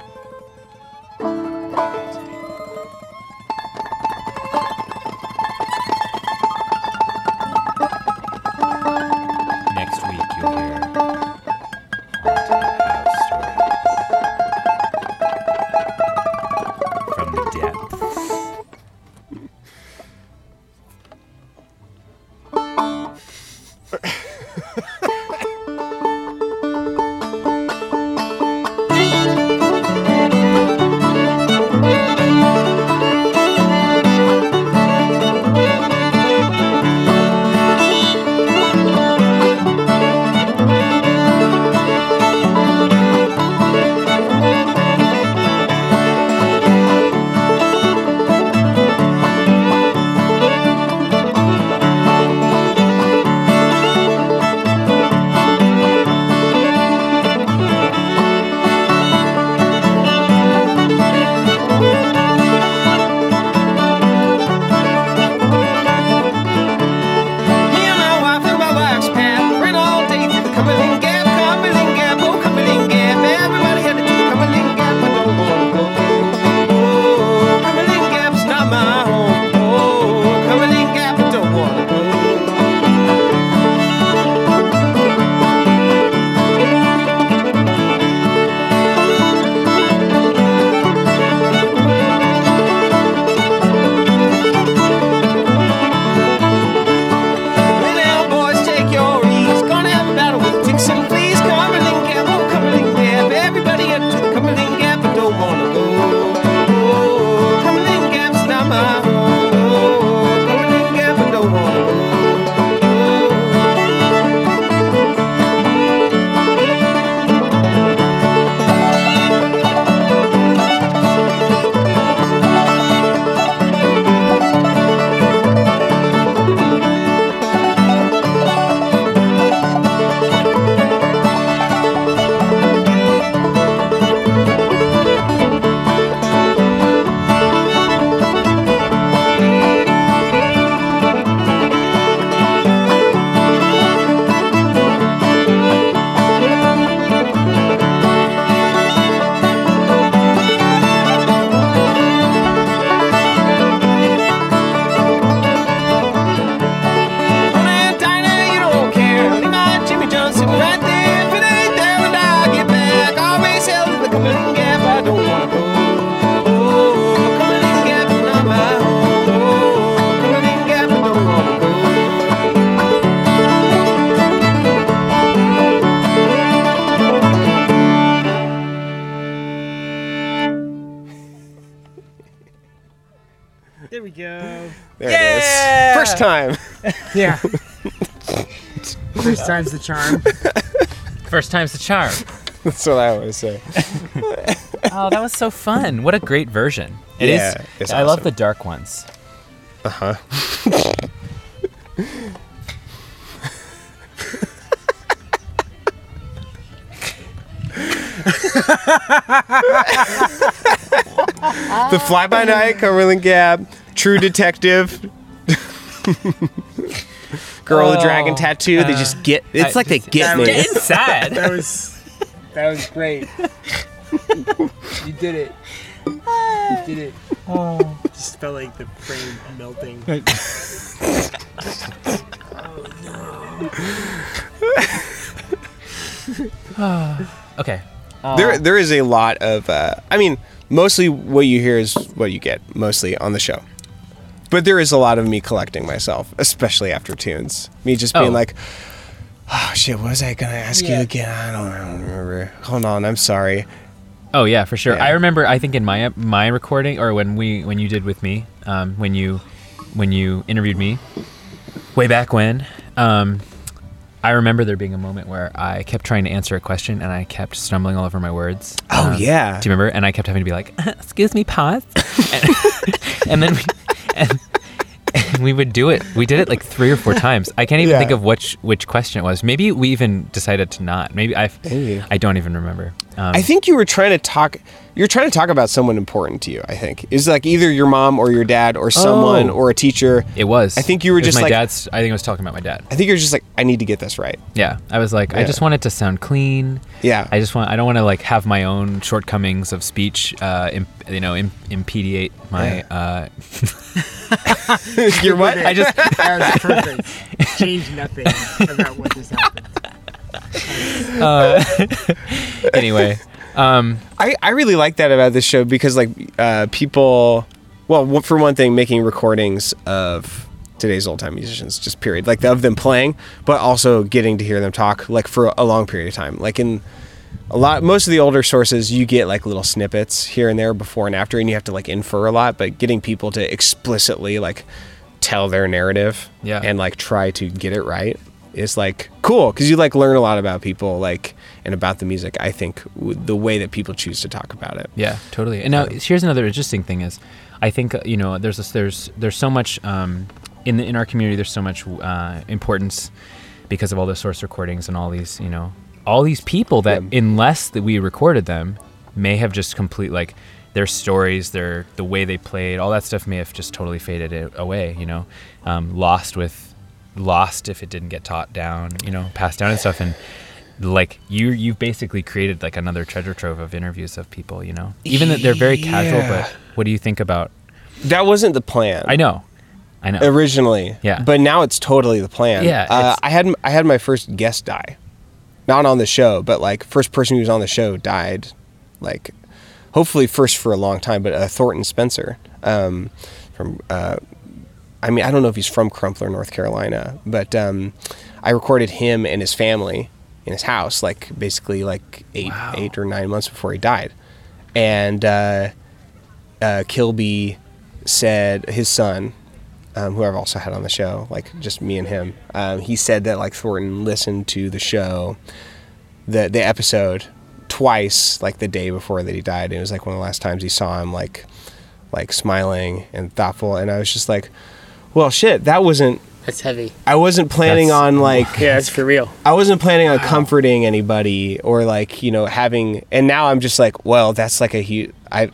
First time. Yeah. First time's the charm. First time's the charm. That's what I always say. Oh, that was so fun. What a great version. It is. Yeah, it's I love the dark ones. Uh huh. the fly by night, Cumberland Gap, True Detective, Girl with Dragon Oh, Tattoo. they uh, just get. It's I- like they get that me. was- Getting sad. That was that was great. You did it. You did it. Oh, just felt like the brain melting. Oh no. okay. there there is a lot of uh, i mean mostly what you hear is what you get mostly on the show but there is a lot of me collecting myself especially after tunes me just being Oh. like oh shit what was i gonna ask Yeah. you again i don't, I don't remember hold on i'm sorry Oh yeah, for sure. Yeah. I remember. I think in my my recording or when we when you did with me, um, when you when you interviewed me way back when. Um, I remember there being a moment where I kept trying to answer a question and I kept stumbling all over my words. Oh, Um, yeah. Do you remember? And I kept having to be like, "Excuse me, pause," and, and then we, and, and we would do it. We did it like three or four times. I can't even Yeah. think of which which question it was. Maybe we even decided to not. Maybe I. Maybe. I don't even remember. Um, I think you were trying to talk. You're trying to talk about someone important to you. I think is like either your mom or your dad or someone Oh. or a teacher. it was. I think you were It just my like- dad's. I think I was talking about my dad. I think you're just like, I need to get this right. Yeah, I was like, I just want it to sound clean. Yeah. I just want. I don't want to like have my own shortcomings of speech. Uh, imp, you know, Im, impediate my. Uh, you're what? I just. That was perfect. Change nothing about what just happened. Uh, anyway, um, I, I really like that about this show because like uh, people, well, for one thing, making recordings of today's old time musicians, just period, like of them playing, but also getting to hear them talk like for a long period of time. Like in a lot, most of the older sources, you get like little snippets here and there before and after, and you have to like infer a lot. But getting people to explicitly like tell their narrative, Yeah. and like try to get it right is like cool because you like learn a lot about people like and about the music i think w- the way that people choose to talk about it Yeah, totally. And now here's another interesting thing: is I think uh, you know there's this, there's there's so much um, in the, in our community. There's so much uh, importance because of all the source recordings and all these you know all these people that Yeah. unless that we recorded them may have just complete like their stories, their the way they played, all that stuff may have just totally faded away. You know, um, lost with lost if it didn't get taught down. You know, passed down and stuff. And like you you've basically created like another treasure trove of interviews of people you know? Even that they're very casual but what do you think about that wasn't the plan. I know. I know. Originally. Yeah. but now it's totally the plan. Yeah, uh, i had i had my first guest die. Not on the show but like first person who was on the show died like hopefully first for a long time but uh, thornton spencer um, from uh, I mean, I don't know if he's from Crumpler, North Carolina, but um, I recorded him and his family in his house, like basically like eight, Wow. eight or nine months before he died. And uh, uh, Kilby said his son, um, who I've also had on the show, like just me and him, um, he said that like Thornton listened to the show, the the episode twice, like the day before that he died. And it was like one of the last times he saw him, like like smiling and thoughtful. And I was just like, well, shit, that wasn't. That's heavy. I wasn't planning That's- on like Yeah, that's for real. I wasn't planning on comforting anybody or like you know having. And now I'm just like, well, that's like a huge. I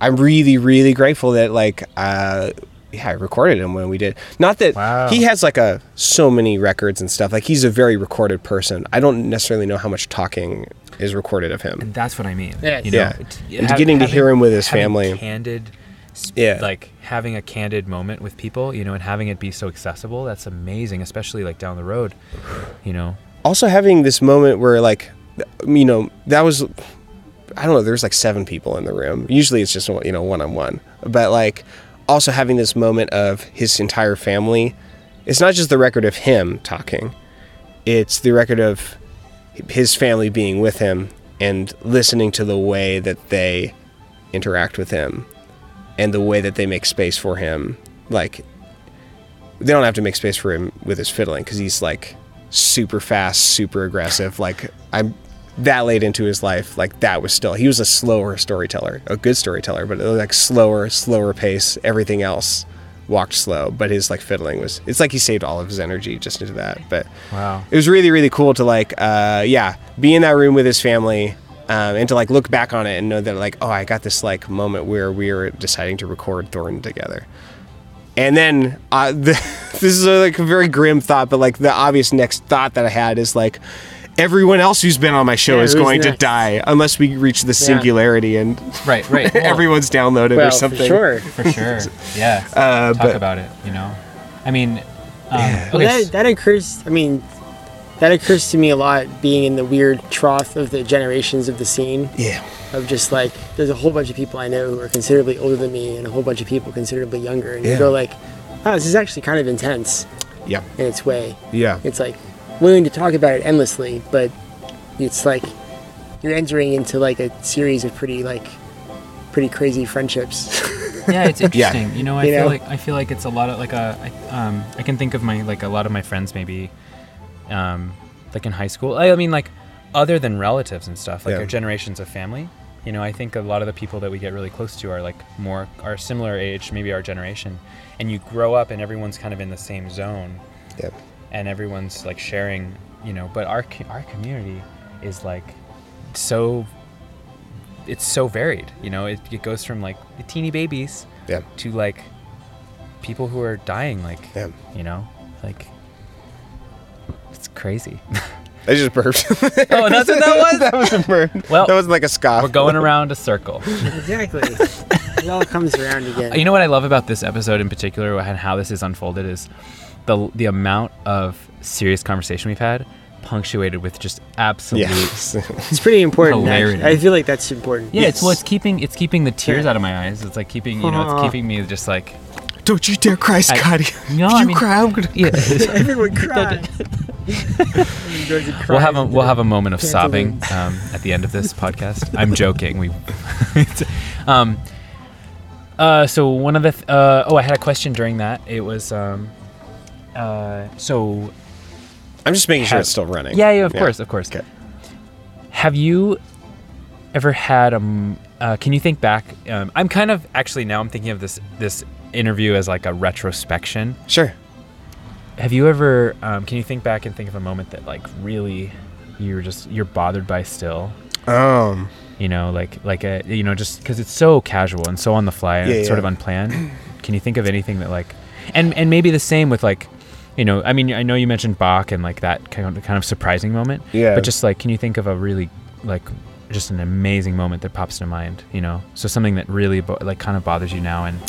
I'm really really grateful that like uh yeah I recorded him when we did. Not that Wow. he has like a so many records and stuff. Like he's a very recorded person. I don't necessarily know how much talking is recorded of him. and that's what i mean Yes. you know Yeah. t- And getting to hear him with his having family. candid sp- Yeah. like having a candid moment with people you know and having it be so accessible that's amazing especially like down the road you know? Also having this moment where like you know that was i don't know there's like seven people in the room. Usually it's just you know one-on-one. But like also having this moment of his entire family it's not just the record of him talking it's the record of his family being with him and listening to the way that they interact with him and the way that they make space for him like they don't have to make space for him with his fiddling because he's like super fast, super aggressive. Like I'm that late into his life, like that was still he was a slower storyteller, a good storyteller, but like slower, slower pace. Everything else walked slow, but his like fiddling was. It's like he saved all of his energy just into that. But wow it was really really cool to like uh yeah be in that room with his family um, and to like look back on it and know that like oh i got this like moment where we were deciding to record thornton together. And then uh, the, this is a, like a very grim thought but like the obvious next thought that i had is like everyone else who's been on my show Yeah, is who's going to die unless we reach the singularity and right right. Well, everyone's downloaded Well, or for something. sure. for sure. Yeah. Uh, talk but- about it you know? I mean um, Yeah. okay, Well, that, that occurs. I mean, that occurs to me a lot. Being in the weird trough of the generations of the scene, yeah of just like there's a whole bunch of people I know who are considerably older than me, and a whole bunch of people considerably younger, and Yeah. you go like, "Oh, this is actually kind of intense yeah in its way." yeah It's like willing to talk about it endlessly, but it's like you're entering into like a series of pretty like pretty crazy friendships. yeah, it's interesting. Yeah. You know, I You feel know? like I feel like it's a lot of like a. I, um, I can think of my like a lot of my friends maybe, um, like in high school. I, mean, like other than relatives and stuff, like Yeah. our generations of family. You know, I think a lot of the people that we get really close to are like more are similar age, maybe our generation, and you grow up and everyone's kind of in the same zone, Yep. and everyone's like sharing. You know, but our our community is like so. It's so varied. You know, it, it goes from like the teeny babies Yeah. to like people who are dying like Yeah. you know like crazy I just burped. oh that's what that was that was a burp. Well, that wasn't like a scoff. we're going around a circle Exactly. it all comes around again. you know what i love about this episode in particular and how this is unfolded is the the amount of serious conversation we've had punctuated with just absolute Yes. It's pretty important. Hilarity. I feel like that's important. yeah it's well it's keeping it's keeping the tears Yeah. out of my eyes it's like keeping you know it's keeping me just like Don't you dare cry, Scotty. No, if I you mean- cry, I'm gonna. yeah Everyone cried. we'll have a we'll have a moment of sobbing um, at the end of this podcast. I'm joking. We, um, uh, so one of the th- uh, oh, I had a question during that. It was um, uh, so I'm just making sure it's still running. yeah, yeah, of course, of course. Okay. Have you ever had um? Uh, can you think back? Um, I'm kind of actually now I'm thinking of this this interview as like a retrospection. Sure. Have you ever? Um, can you think back and think of a moment that like really you're just you're bothered by still? Um. you know like like a you know just because it's so casual and so on the fly and Yeah, sort yeah. of unplanned can you think of anything that like and and maybe the same with like you know i mean i know you mentioned bach and like that kind of kind of surprising moment Yeah. but just like can you think of a really like just an amazing moment that pops to mind you know so something that really bo- like kind of bothers you now and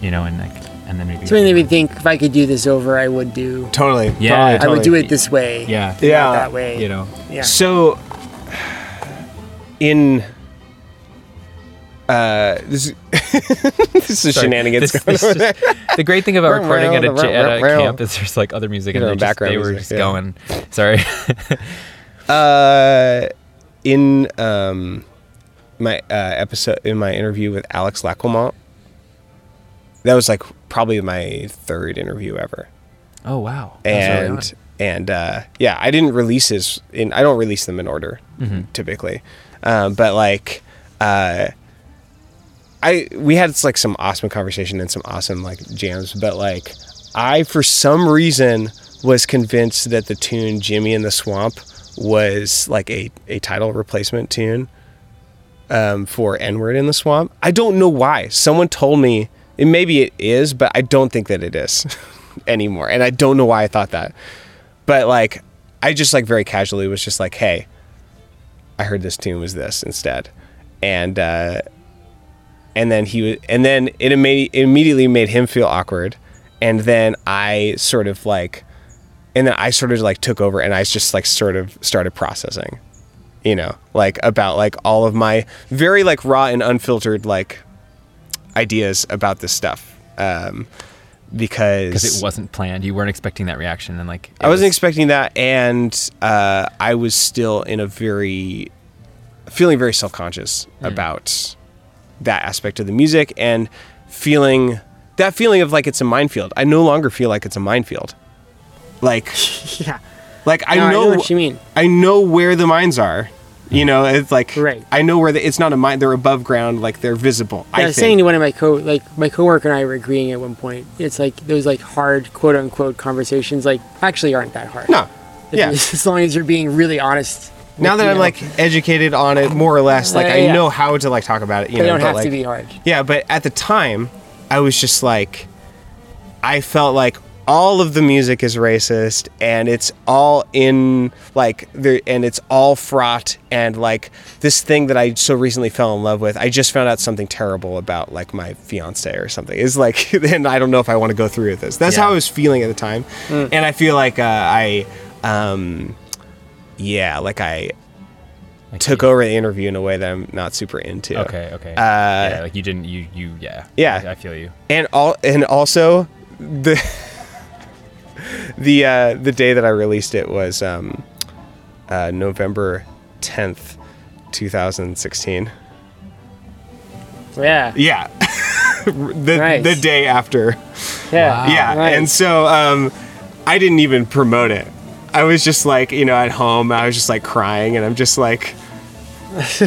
you know and like and then maybe Something that we think if I could do this over, I would do. Totally. Yeah. Totally, I would do it this way. yeah Yeah. that way. you know Yeah. So, in uh, this, this is Sorry. This, This- this just- the great thing about recording at a, at a row, row. camp is there's like other music and You know, they, just, background they were music, just yeah. going sorry uh, in um, my uh, episode in my interview with Alex Lacquement. That was like probably my third interview ever, oh wow and and uh, yeah, I didn't release his. In I don't release them in order Mm-hmm. typically, um, but like. Uh, I we had like some awesome conversation and some awesome like jams, but like I for some reason was convinced that the tune Jimmy in the Swamp was like a, a title replacement tune um, for N Word in the Swamp. I don't know why. Someone told me and maybe it is, but I don't think that it is anymore. And I don't know why I thought that. But like I just like very casually was just like, hey, I heard this tune was this instead. And uh and then he was and then it, it immediately made him feel awkward and then i sort of like and then i sort of like took over and i just like sort of started processing you know like about like all of my very like raw and unfiltered like ideas about this stuff um because because it wasn't planned. You weren't expecting that reaction, and like I wasn't was- expecting that, and uh, I was still in a very feeling very self conscious Hmm. about that aspect of the music and feeling that feeling of like it's a minefield. I no longer feel like it's a minefield. Like, Yeah. like I No, I know, know what you mean. I know where the mines are. You know, it's like Right. I know where the, it's not a mine. They're above ground, like they're visible. Yeah, I I was think. saying to one of my co like my coworker and I were agreeing at one point. It's like those like hard quote unquote conversations like actually aren't that hard. no, If yeah. as long as you're being really honest. Now that I'm know, like educated on it more or less, like Uh, I know how to like talk about it. You they know, don't have like, to be hard. Yeah, but at the time, I was just like, I felt like all of the music is racist, and it's all in like there, and it's all fraught, and like this thing that I so recently fell in love with. I just found out something terrible about like my fiance or something. It's like, and I don't know if I want to go through with this. That's Yeah. how I was feeling at the time, and I feel like uh, I, um, yeah, like I like, took you- over the interview in a way that I'm not super into. Okay, okay. Uh, yeah, like you didn't. You you yeah. Yeah. I, I feel you. and all and also the the uh, the day that I released it was um, uh, November tenth, two thousand sixteen. Yeah. Yeah, the Nice. the day after. Yeah. yeah, Nice. and so um, I didn't even promote it. I was just like, you know, at home, I was just like crying, and I'm just like, it's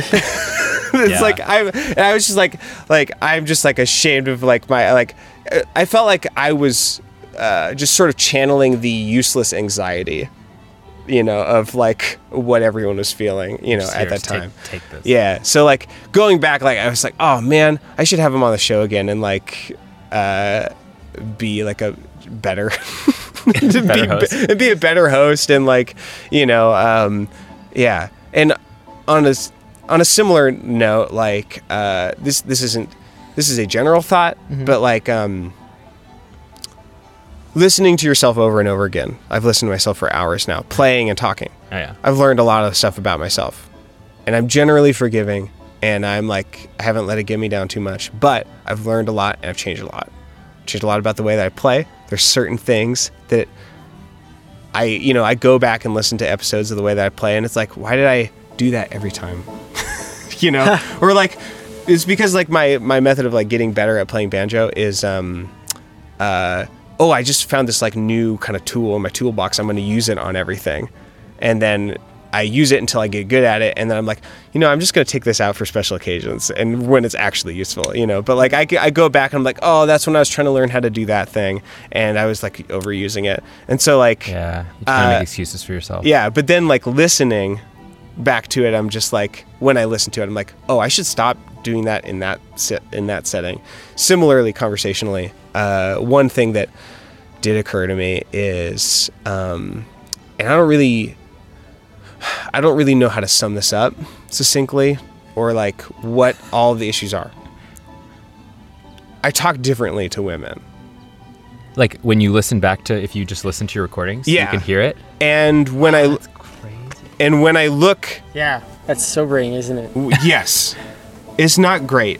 Yeah. like I, and I was just like, like I'm just like ashamed of like my like, uh, I felt like I was uh, just sort of channeling the useless anxiety, you know, of like what everyone was feeling, you know, at that just take- time. Take, this. Yeah. So like going back, like I was like, oh man, I should have him on the show again and like uh, be like a better, Better be, host. and be a better host and like you know, um, yeah. And on a on a similar note, like uh, this this isn't this is a general thought, but like um, listening to yourself over and over again. I've listened to myself for hours now, playing and talking. Oh, yeah. I've learned a lot of stuff about myself. And I'm generally forgiving and I'm like I haven't let it get me down too much, but I've learned a lot and I've changed a lot. Changed a lot about the way that I play. There's certain things that I you know, I go back and listen to episodes of the way that I play and it's like why did I do that every time? you know? or like it's because like my my method of like getting better at playing banjo is um uh, oh, I just found this like new kind of tool in my toolbox. I'm going to use it on everything. And then I use it until I get good at it. And then I'm like, you know, I'm just going to take this out for special occasions and when it's actually useful, you know. But like, I, I go back and I'm like, oh, that's when I was trying to learn how to do that thing. And I was like overusing it. And so, like, Yeah. You try to Uh, make excuses for yourself. yeah, but then like listening back to it, I'm just like when I listen to it, I'm like, oh, I should stop doing that in that set in that setting. Similarly, conversationally, uh, one thing that did occur to me is, um, and I don't really, I don't really know how to sum this up succinctly or like what all the issues are. I talk differently to women. Like when you listen back to, if you just listen to your recordings, Yeah. you can hear it. And when I Crazy. And when I look Yeah. That's sobering, isn't it? W- yes it's not great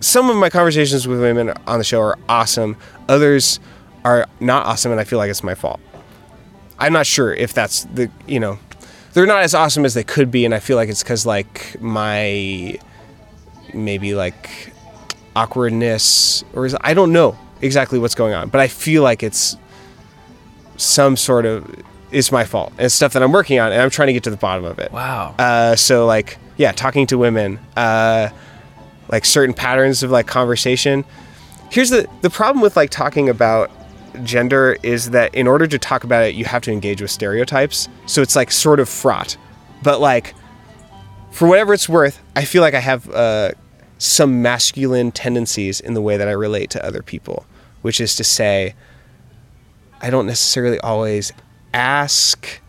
some of my conversations with women on the show are awesome others are not awesome and i feel like it's my fault i'm not sure if that's the you know they're not as awesome as they could be and i feel like it's because like my maybe like awkwardness or is i don't know exactly what's going on but i feel like it's some sort of it's my fault and it's stuff that i'm working on and i'm trying to get to the bottom of it Wow. uh, so like yeah, talking to women, uh, like certain patterns of like conversation. Here's the the problem with like talking about gender is that in order to talk about it, you have to engage with stereotypes. So it's like sort of fraught. But like, for whatever it's worth, I feel like I have uh, some masculine tendencies in the way that I relate to other people, which is to say, I don't necessarily always ask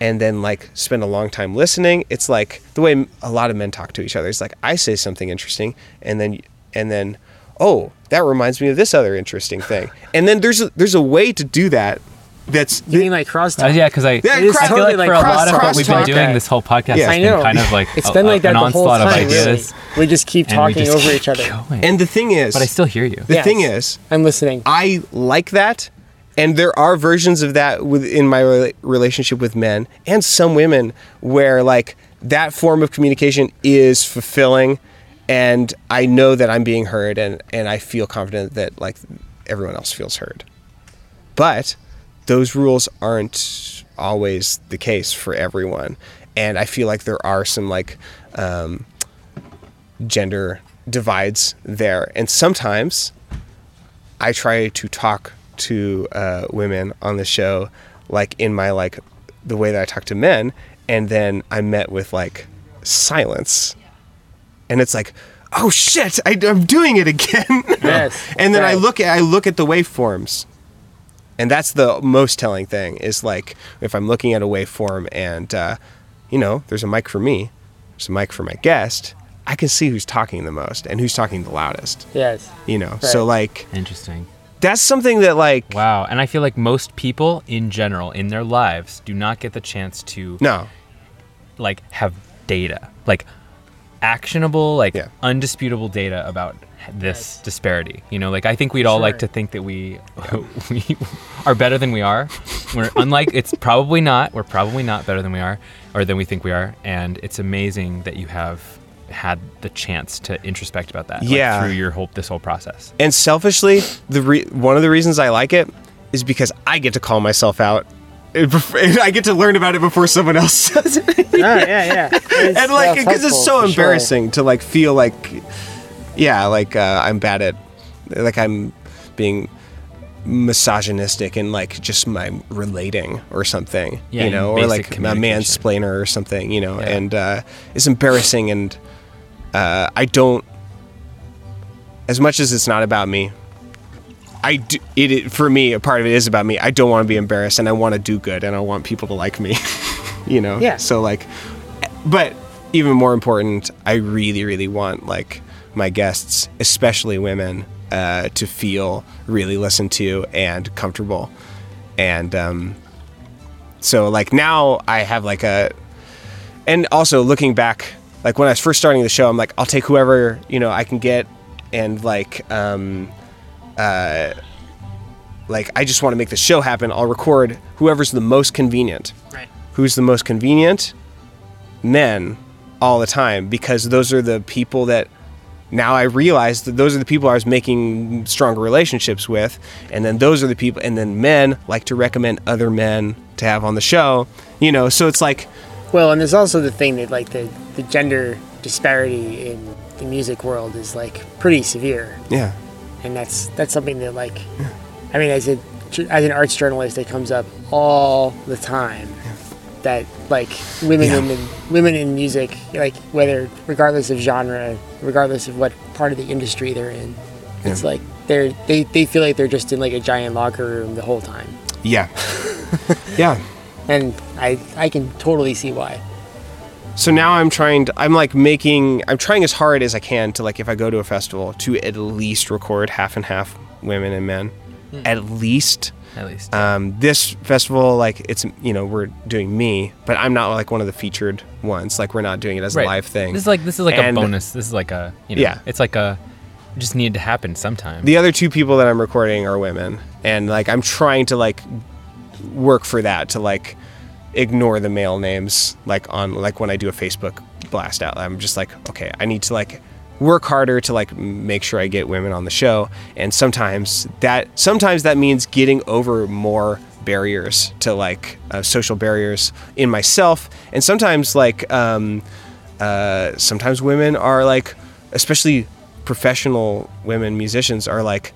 and then like spend a long time listening. It's like the way a lot of men talk to each other. It's like I say something interesting, and then and then oh, that reminds me of this other interesting thing. And then there's a, there's a way to do that. That's You mean like cross Uh, yeah, because I, Yeah, I feel cross- like totally for like a lot of what we've been crosstalk. doing this whole podcast Yeah. has I been know. kind of like it's a- been like that an the whole time. of ideas. Really. We just keep talking just over keep each other. going. and the thing is, but I still hear you. the Yes. thing is, I'm listening. I like that, and there are versions of that within my rela- relationship with men and some women where like that form of communication is fulfilling, and I know that I'm being heard, and and I feel confident that like everyone else feels heard. But those rules aren't always the case for everyone, and I feel like there are some like um, gender divides there, and sometimes I try to talk to uh, women on the show, like in my like the way that I talk to men, and then I'm met with like silence, and it's like, oh shit, I, am doing it again. Yes. and then I look at I look at the waveforms, and that's the most telling thing is like if I'm looking at a waveform and uh, you know there's a mic for me, there's a mic for my guest. I can see who's talking the most and who's talking the loudest. Yes. You know, so like Interesting. That's something that like Wow. And I feel like most people in general in their lives do not get the chance to no like have data, like actionable, like Yeah. undisputable data about this disparity. You know, like I think we'd all like to think that we we are better than we are. We're unlike it's probably not. We're probably not better than we are or than we think we are. And it's amazing that you have had the chance to introspect about that like, Yeah. through your whole this whole process. And selfishly, the re- one of the reasons I like it is because I get to call myself out. I get to learn about it before someone else does it. Oh yeah, yeah. It's- and like because it's so for sure. embarrassing to like feel like yeah like uh, i'm bad at like i'm being misogynistic and like just my relating or something Yeah, you know or like a mansplainer or something you know Yeah. and uh, it's embarrassing and uh, i don't as much as it's not about me I do, it, it for me a part of it is about me. I don't want to be embarrassed and I want to do good and I want people to like me. you know. Yeah. So like but even more important, I really really want like my guests, especially women, uh, to feel really listened to and comfortable. And um so like now I have like a and also looking back like when I was first starting the show, I'm like I'll take whoever, you know, I can get and like um uh, like I just want to make the show happen. I'll record whoever's the most convenient. Right. Who's the most convenient? Men all the time because those are the people that now I realize that those are the people I was making stronger relationships with, and then those are the people, and then men like to recommend other men to have on the show. You know, so it's like, Well, and there's also the thing that like the the gender disparity in the music world is like pretty severe, yeah, and that's that's something that like, I mean, as a as an arts journalist, it comes up all the time. yeah. That like women Yeah. in the, women in music, like whether regardless of genre, regardless of what part of the industry they're in, it's like they're they, they feel like they're just in like a giant locker room the whole time, yeah, yeah. And I I can totally see why. So now I'm trying to, I'm like making, I'm trying as hard as I can to like, if I go to a festival, to at least record half and half women and men. At least. At least. Um, this festival, like, it's, you know, we're doing me, but I'm not like one of the featured ones. Like, we're not doing it as a live thing. This is like this is like And- a bonus. This is like a you know, Yeah. It's like a just needed to happen sometime. the other two people that I'm recording are women. And like, I'm trying to like work for that to like ignore the male names like on like when I do a Facebook blast out. I'm just like, okay, I need to like work harder to like make sure I get women on the show. And sometimes that sometimes that means getting over more barriers to like uh, social barriers in myself. And sometimes like um, uh, sometimes women are like, especially professional women musicians are like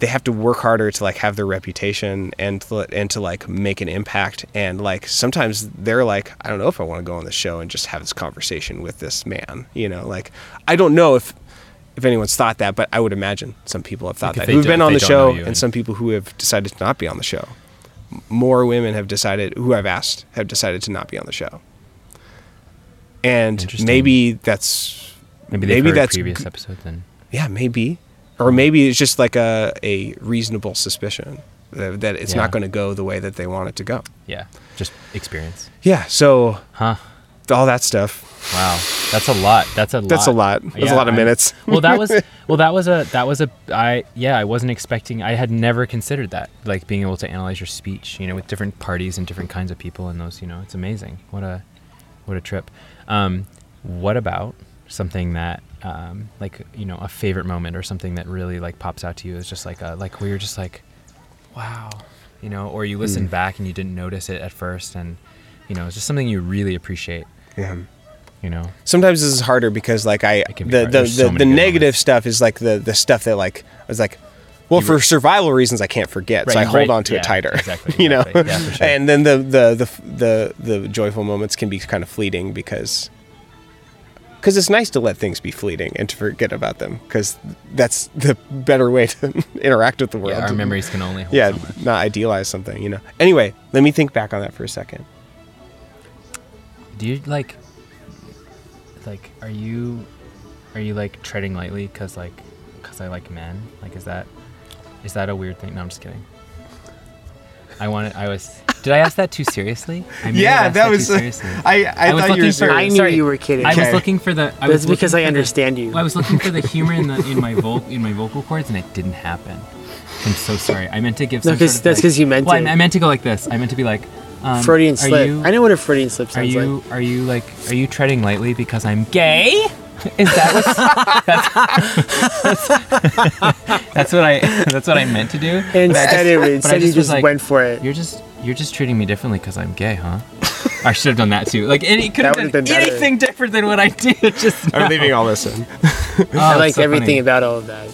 they have to work harder to like have their reputation and to, and to like make an impact. And like sometimes they're like I don't know if I want to go on the show and just have this conversation with this man you know? Like I don't know if if anyone's thought that but I would imagine some people have thought Like, that. who've been on the show and and- some people who have decided to not be on the show. More women have decided who I've asked have decided to not be on the show. And maybe that's maybe maybe heard that's previous episodes and yeah, maybe. Or maybe it's just like a, a reasonable suspicion that, that it's Yeah. not going to go the way that they want it to go. yeah, just experience. Yeah, so Huh. all that stuff. Wow, that's a lot. That's a lot. That's a lot. That's Yeah, a lot of I- minutes. well, that was well, that was a that was a I yeah, I wasn't expecting. I had never considered that, like being able to analyze your speech, you know, with different parties and different kinds of people, and those, you know, it's amazing. What a what a trip. Um, what about something that um, like you know a favorite moment or something that really like pops out to you is just like a like where you're just like, wow, you know, or you listen Mm. back and you didn't notice it at first, and you know, it's just something you really appreciate. Yeah. You know, Sometimes this is harder because like I It can be the the, There's so the, the negative moments. stuff is like the the stuff that like I was like well, You for survival reasons, I can't forget, so Right, I hold right, on to yeah, it tighter. exactly, you know, exactly. Yeah, sure. and then the, the the the the joyful moments can be kind of fleeting because because it's nice to let things be fleeting and to forget about them because that's the better way to interact with the world. yeah, our memories can only hold yeah, so not idealize something, you know. Anyway, let me think back on that for a second. Do you like like are you are you like treading lightly cuz like cuz I like men? Like is that is that a weird thing? No, I'm just kidding. I wanted I was Did I ask that too seriously? I may have asked too seriously. I I, I was thought you looking were for- I knew Sorry. you were kidding. I was looking for the I That's was because I for the- understand you. I was looking for the humor in the in my vocal in my vocal cords and it didn't happen. I'm so sorry. I meant to give No, some 'cause- sort of that's like- 'cause you meant well, I- to. I meant to go like this. I meant to be like Um, Freudian slip. you- I know what a Freudian slip Are sounds you like. are you like are you treading lightly because I'm gay? Is that what's that's, that's what I that's what I meant to do. Instead, it, but I instead you just was just like, went for it. You're just you're just treating me differently because I'm gay, huh? I should have done that too. Like it, it could have done been better. anything different than what I did. Just I'm leaving all this in. I liked everything about all of that.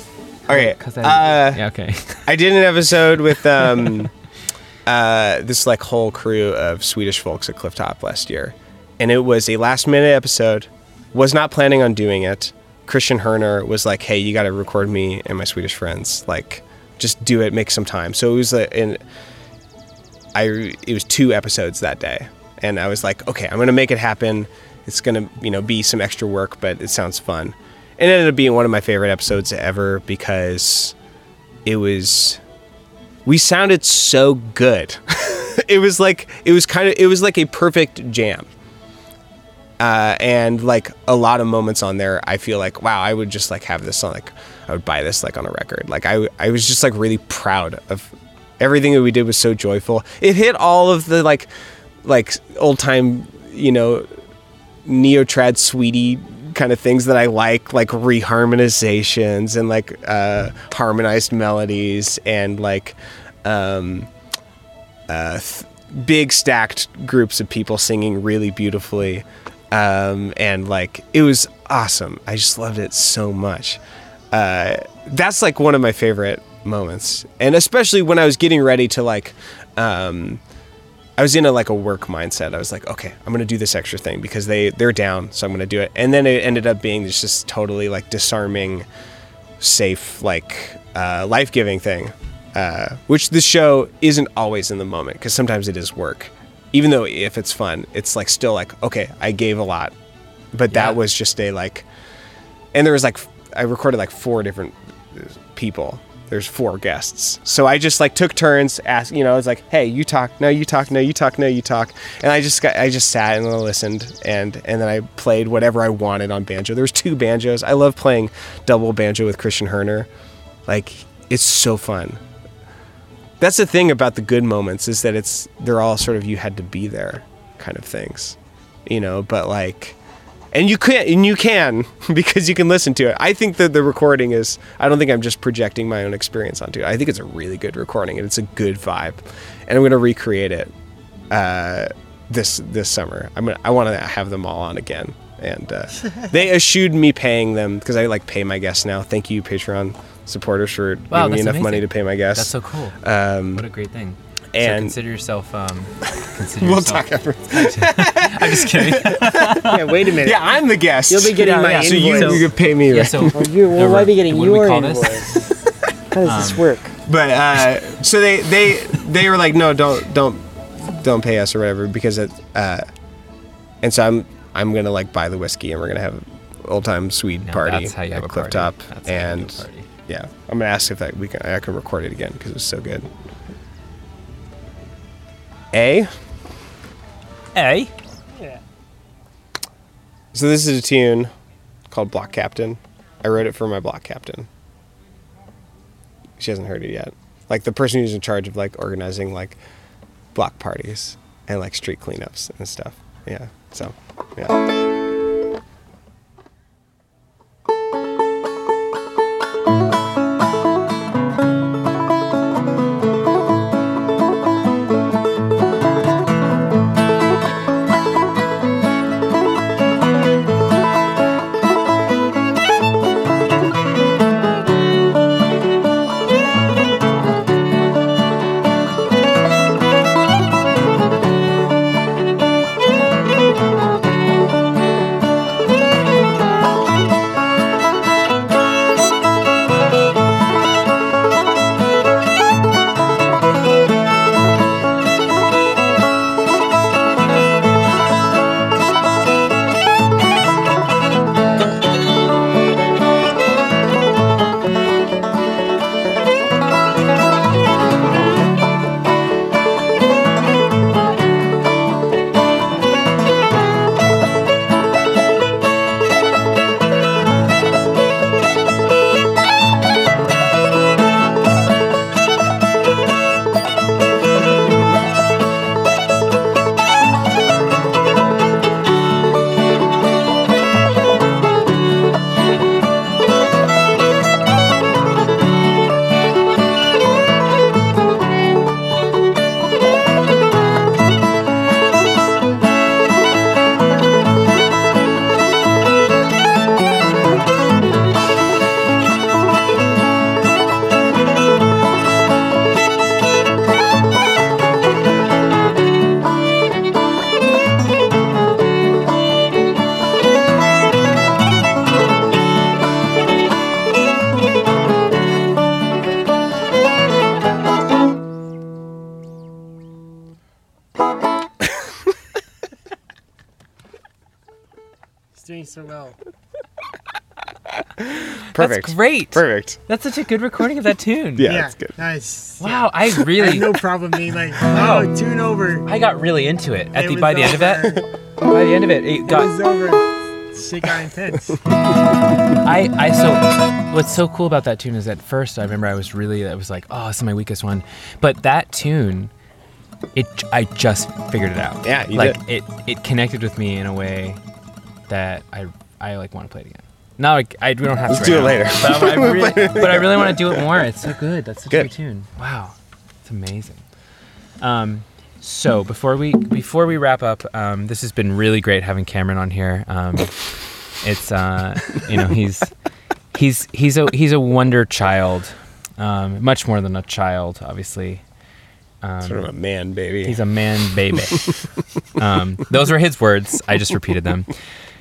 Okay. Because I, Uh, yeah, okay. I did an episode with um, uh, this like whole crew of Swedish folks at Clifftop last year, and it was a last minute episode. Was not planning on doing it. Christian Herner was like, "Hey, you got to record me and my Swedish friends. Like, just do it. Make some time." So it was a, in. I it was two episodes that day, and I was like, "Okay, I'm gonna make it happen. It's gonna you know be some extra work, but it sounds fun." It ended up being one of my favorite episodes ever because it was we sounded so good it was like it was kind of it was like a perfect jam uh, and like a lot of moments on there i feel like wow i would just like have this on like i would buy this like on a record like i, I was just like really proud of everything that we did was so joyful it hit all of the like like old time you know neo-trad sweetie kind of things that I like, like reharmonizations and like uh, harmonized melodies and like um, uh, th- big stacked groups of people singing really beautifully. Um, and like it was awesome. I just loved it so much. Uh, that's like one of my favorite moments, and especially when I was getting ready to like. Um, I was in a like a work mindset. I was like, okay, I'm gonna do this extra thing because they they're down, so I'm gonna do it. And then it ended up being this just totally like disarming, safe, like uh, life giving thing, uh, which the show isn't always in the moment because sometimes it is work. Even though if it's fun, it's like still like okay, I gave a lot, but Yeah. that was just a like, and there was like I recorded like four different people. There's four guests. So I just like took turns, asked, you know, I was like, hey, you talk, no, you talk, no, you talk, no, you talk. And I just got, I just sat and listened and, and then I played whatever I wanted on banjo. There was two banjos. I love playing double banjo with Christian Herner. Like, it's so fun. That's the thing about the good moments is that it's, they're all sort of, you had to be there kind of things, you know, but like, and you can and you can because you can listen to it. I think that the recording is. I don't think I'm just projecting my own experience onto it. I think it's a really good recording and it's a good vibe, and I'm gonna recreate it uh, this this summer. I'm gonna. I want to have them all on again, and uh, they eschewed me paying them because I like pay my guests now. Thank you, Patreon supporters, for Wow, giving me enough money to pay my guests. That's so cool. um, What a great thing. So and consider yourself. Um, consider we'll yourself. talk after. I'm just kidding. Yeah, wait a minute. Yeah, I'm the guest. You'll be getting Yeah, my yeah. so you, invoice. you could pay me. yeah. right? So Or you, well, No, why be getting what do your call this? invoice? How does this Um, work? but uh, so they they they were like, no, don't don't don't pay us or whatever because it. Uh, and so I'm I'm gonna like buy the whiskey and we're gonna have old time Swede No, party that's how you at have a Cliff party. Top, That's how you have a and party. yeah, I'm gonna ask if that we can I can record it again because it was so good. A. Hey. So this is a tune called Block Captain. I wrote it for my block captain. She hasn't heard it yet. Like the person who's in charge of like organizing like block parties and like street cleanups and stuff. Yeah. So, yeah. Perfect. Great. Perfect. That's such a good recording of that tune. Yeah, that's good. Nice. Wow, I I had really, no problem being like, oh, tune over. I got really into it. At It the was by the end of it, by the end of it, it It got was over. Shit got intense. I, I so what's so cool about that tune is at first I remember I was really I was like oh this is my weakest one but that tune it I just figured it out Yeah, you like did. it it connected with me in a way that I I like want to play it again now I, I we don't have Let's to do right it now. later. but I, I really, but I really want to do it more it's so good that's such a Good. good tune wow it's amazing um so before we before we wrap up, um, this has been really great having Cameron on here. Um, it's uh, you know he's he's he's a he's a wonder child, um, much more than a child, obviously. Um, Sort of a man, baby. He's a man baby. um, those were his words. I just repeated them.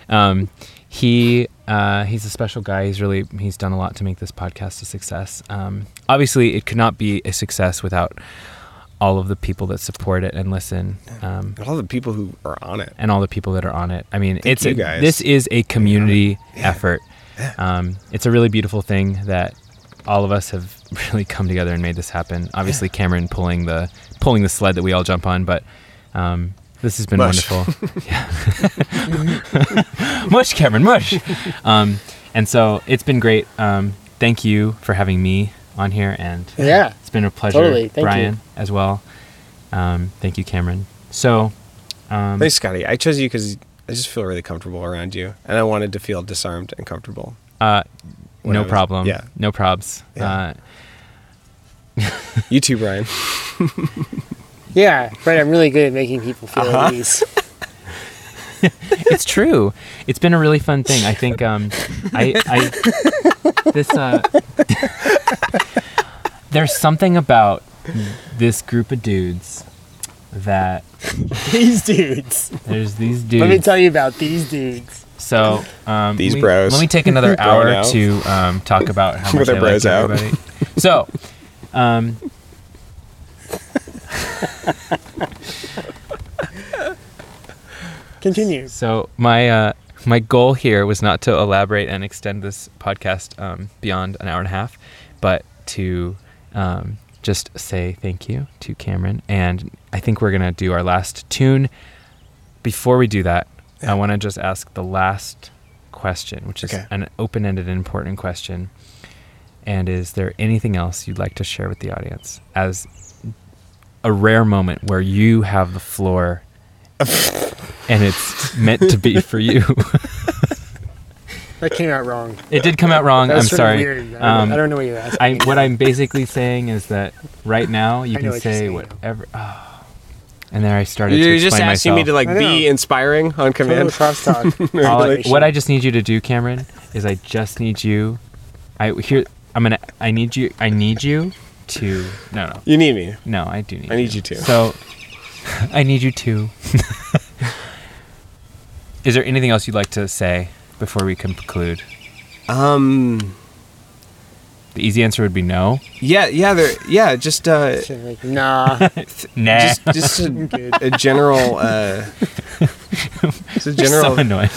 Um, he uh, he's a special guy. He's really he's done a lot to make this podcast a success. Um, obviously, it could not be a success without all of the people that support it and listen. Um, all the people who are on it. and all the people that are on it. I mean, Thank it's you a, guys. this is a community Yeah. effort. Um, it's a really beautiful thing that all of us have really come together and made this happen. Obviously, Cameron pulling the pulling the sled that we all jump on, but um, this has been Mush. wonderful. Yeah. mush, Cameron, mush. Um, and so it's been great. Um, thank you for having me on here, and Yeah. it's been a pleasure, Totally. Thank you. Brian, as well. Um, thank you, Cameron. So. Um, Thanks, Scotty. I chose you because I just feel really comfortable around you, and I wanted to feel disarmed and comfortable. Uh, no was- problem. yeah. No probs. Yeah. Uh, You too, Brian. Yeah, right. I'm really good at making people feel Uh-huh. at ease. it's true. It's been a really fun thing. I think um, I, I this uh, there's something about this group of dudes that these dudes. there's these dudes. Let me tell you about these dudes. So um, These let me- bros. Let me take another hour out. to um, talk about how With much I their bros like out. everybody. So, um, Continue. So my uh, my goal here was not to elaborate and extend this podcast um, beyond an hour and a half, but to um, just say thank you to Cameron. And I think we're gonna do our last tune. Before we do that, I want to just ask the last question, which is Okay. an open-ended, and important question. And is there anything else you'd like to share with the audience as a rare moment where you have the floor and it's meant to be for you. That came out wrong. it did come out wrong. That I'm was sort of sorry. Weird. I, don't, Um, I don't know what you're asking. I what I'm basically saying is that right now you I can say saying. whatever. Oh. And there I started to You're just asking myself. me to like be inspiring on command. crosstalk. I- what I just need you to do, Cameron, is I just need you. I here. I'm gonna. I need you. I need you to. No, no, You need me. no. I do need. I need you to. So, I need you to. is there anything else you'd like to say before we conclude? Um. The easy answer would be no. Yeah. Yeah. There. Yeah. Just. Uh. So, like, nah. Nah. Just. Just a, a general. Uh. Just a general. so general. annoying.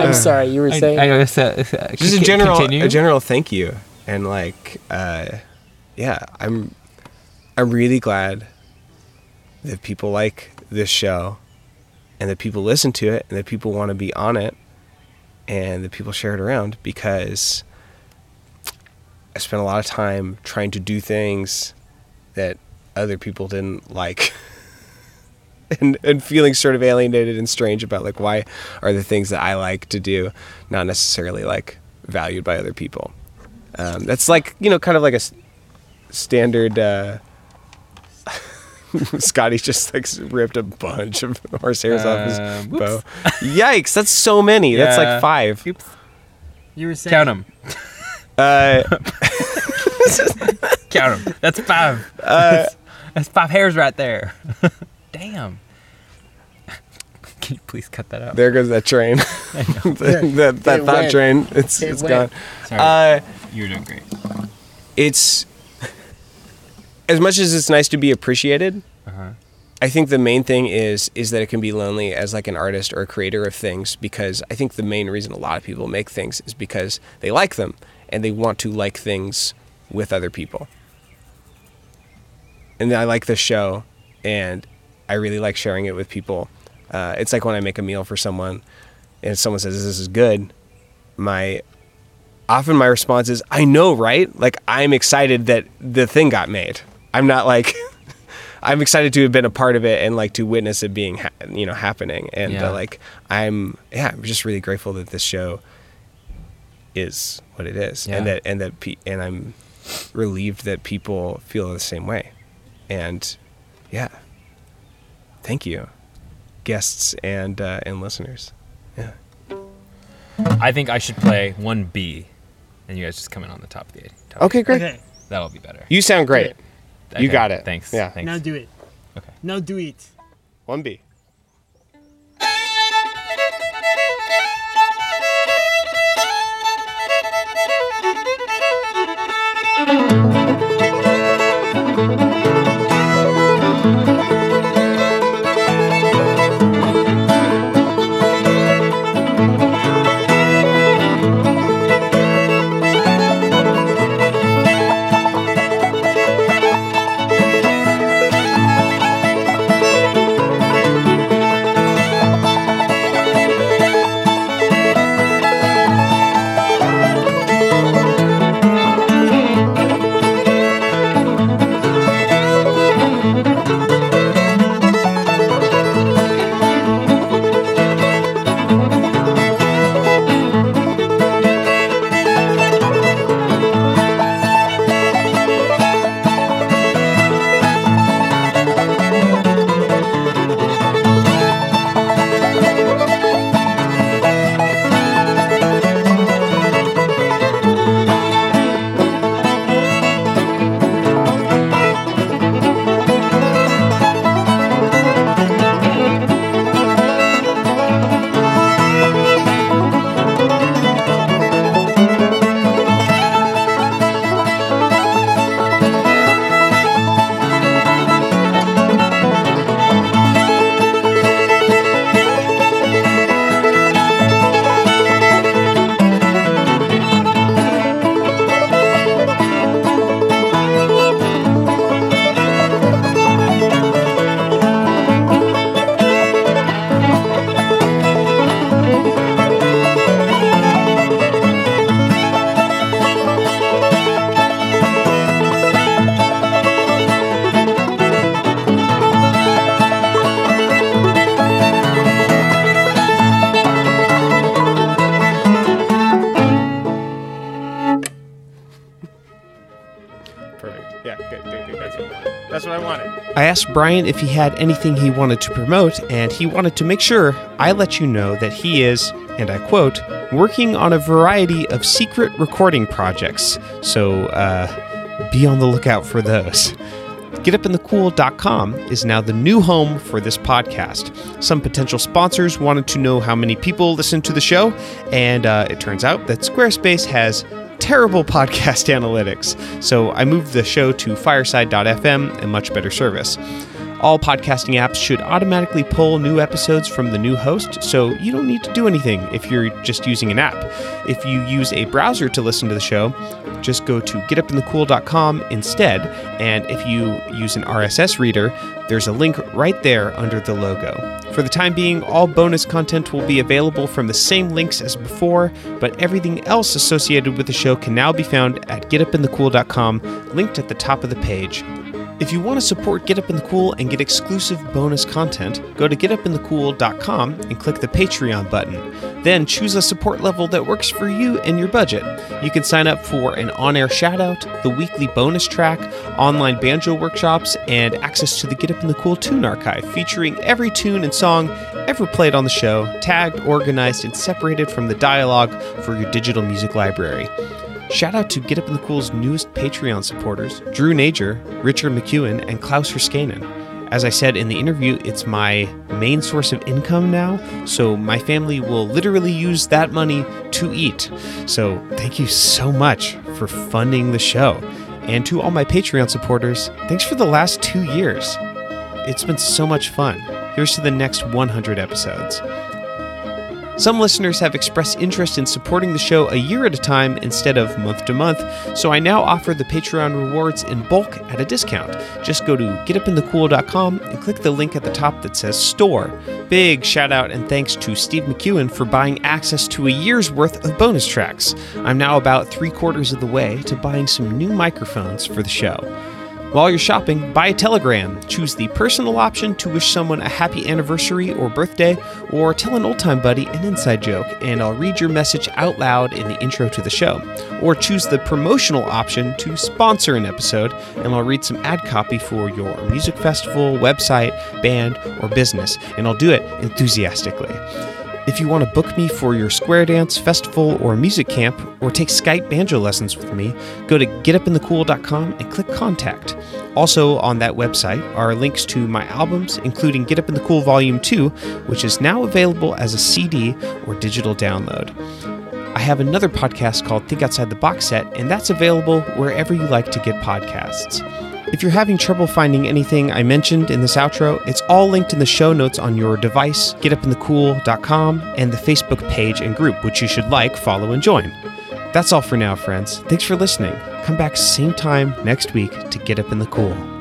I'm sorry. You were I, saying. I, was, uh, uh, just a c- general. Continue? A general thank you, and like. Uh. Yeah. I'm. I'm really glad that people like this show, and that people listen to it, and that people want to be on it, and that people share it around because I spent a lot of time trying to do things that other people didn't like. and, and feeling sort of alienated and strange about like why are the things that I like to do not necessarily like valued by other people. Um, that's like you know kind of like a s- standard. Uh, Scotty just like ripped a bunch of horsehairs off his Uh, bow. Yikes! That's so many. That's like five. you were saying. Count them. Uh, Count them. That's five. uh, That's five hairs right there. Damn. Can you please cut that out? there goes that train. that that It thought went. train. It's It it's went. gone. Sorry. Uh, You're doing great. it's as much as it's nice to be appreciated. Uh-huh. I think the main thing is is that it can be lonely as like an artist or a creator of things because I think the main reason a lot of people make things is because they like them and they want to like things with other people. And I like this show and I really like sharing it with people. Uh, it's like when I make a meal for someone and someone says this is good, my often my response is I know, right? Like I'm excited that the thing got made. I'm not like I'm excited to have been a part of it and like to witness it being, ha- you know, happening. And Yeah. uh, like I'm, yeah, I'm just really grateful that this show is what it is, and that and that pe- and I'm relieved that people feel the same way. And yeah, thank you, guests and uh, and listeners. Yeah. I think I should play one B, and you guys just come in on the top of the top. Okay, great. Okay, That'll be better. You sound great. You got it. Thanks. Yeah. Thanks. now do it. Okay. Now do it. One B. Perfect. asked Brian if he had anything he wanted to promote, and he wanted to make sure I let you know that he is, and I quote, working on a variety of secret recording projects. So uh, be on the lookout for those. GetUpInTheCool.com is now the new home for this podcast. Some potential sponsors wanted to know how many people listen to the show, and uh, it turns out that Squarespace has terrible podcast analytics. So I moved the show to fireside.fm, a much better service. All podcasting apps should automatically pull new episodes from the new host, so you don't need to do anything if you're just using an app. If you use a browser to listen to the show, just go to getupinthecool.com instead, and if you use an RSS reader, there's a link right there under the logo. For the time being, all bonus content will be available from the same links as before, but everything else associated with the show can now be found at getupinthecool.com, linked at the top of the page. If you want to support Get Up in the Cool and get exclusive bonus content, go to getupinthecool.com and click the Patreon button. Then choose a support level that works for you and your budget. You can sign up for an on air shoutout, the weekly bonus track, online banjo workshops, and access to the Get Up in the Cool tune archive featuring every tune and song ever played on the show, tagged, organized, and separated from the dialogue for your digital music library. Shout out to Get Up in the Cool's newest Patreon supporters, Drew Nager, Richard McEwen, and Klaus Herskanen. As I said in the interview, it's my main source of income now, so my family will literally use that money to eat. So thank you so much for funding the show. And to all my Patreon supporters, thanks for the last two years. It's been so much fun. Here's to the next 100 episodes. Some listeners have expressed interest in supporting the show a year at a time instead of month to month, so I now offer the Patreon rewards in bulk at a discount. Just go to getupinthecool.com and click the link at the top that says store. Big shout out and thanks to Steve McEwen for buying access to a year's worth of bonus tracks. I'm now about three quarters of the way to buying some new microphones for the show. While you're shopping, buy a telegram. Choose the personal option to wish someone a happy anniversary or birthday, or tell an old time buddy an inside joke, and I'll read your message out loud in the intro to the show. Or choose the promotional option to sponsor an episode, and I'll read some ad copy for your music festival, website, band, or business, and I'll do it enthusiastically. If you want to book me for your square dance, festival, or music camp, or take Skype banjo lessons with me, go to getupinthecool.com and click contact. Also, on that website are links to my albums, including Get Up in the Cool Volume 2, which is now available as a CD or digital download. I have another podcast called Think Outside the Box Set, and that's available wherever you like to get podcasts. If you're having trouble finding anything I mentioned in this outro, it's all linked in the show notes on your device, getupinthecool.com, and the Facebook page and group, which you should like, follow, and join. That's all for now, friends. Thanks for listening. Come back same time next week to Get Up in the Cool.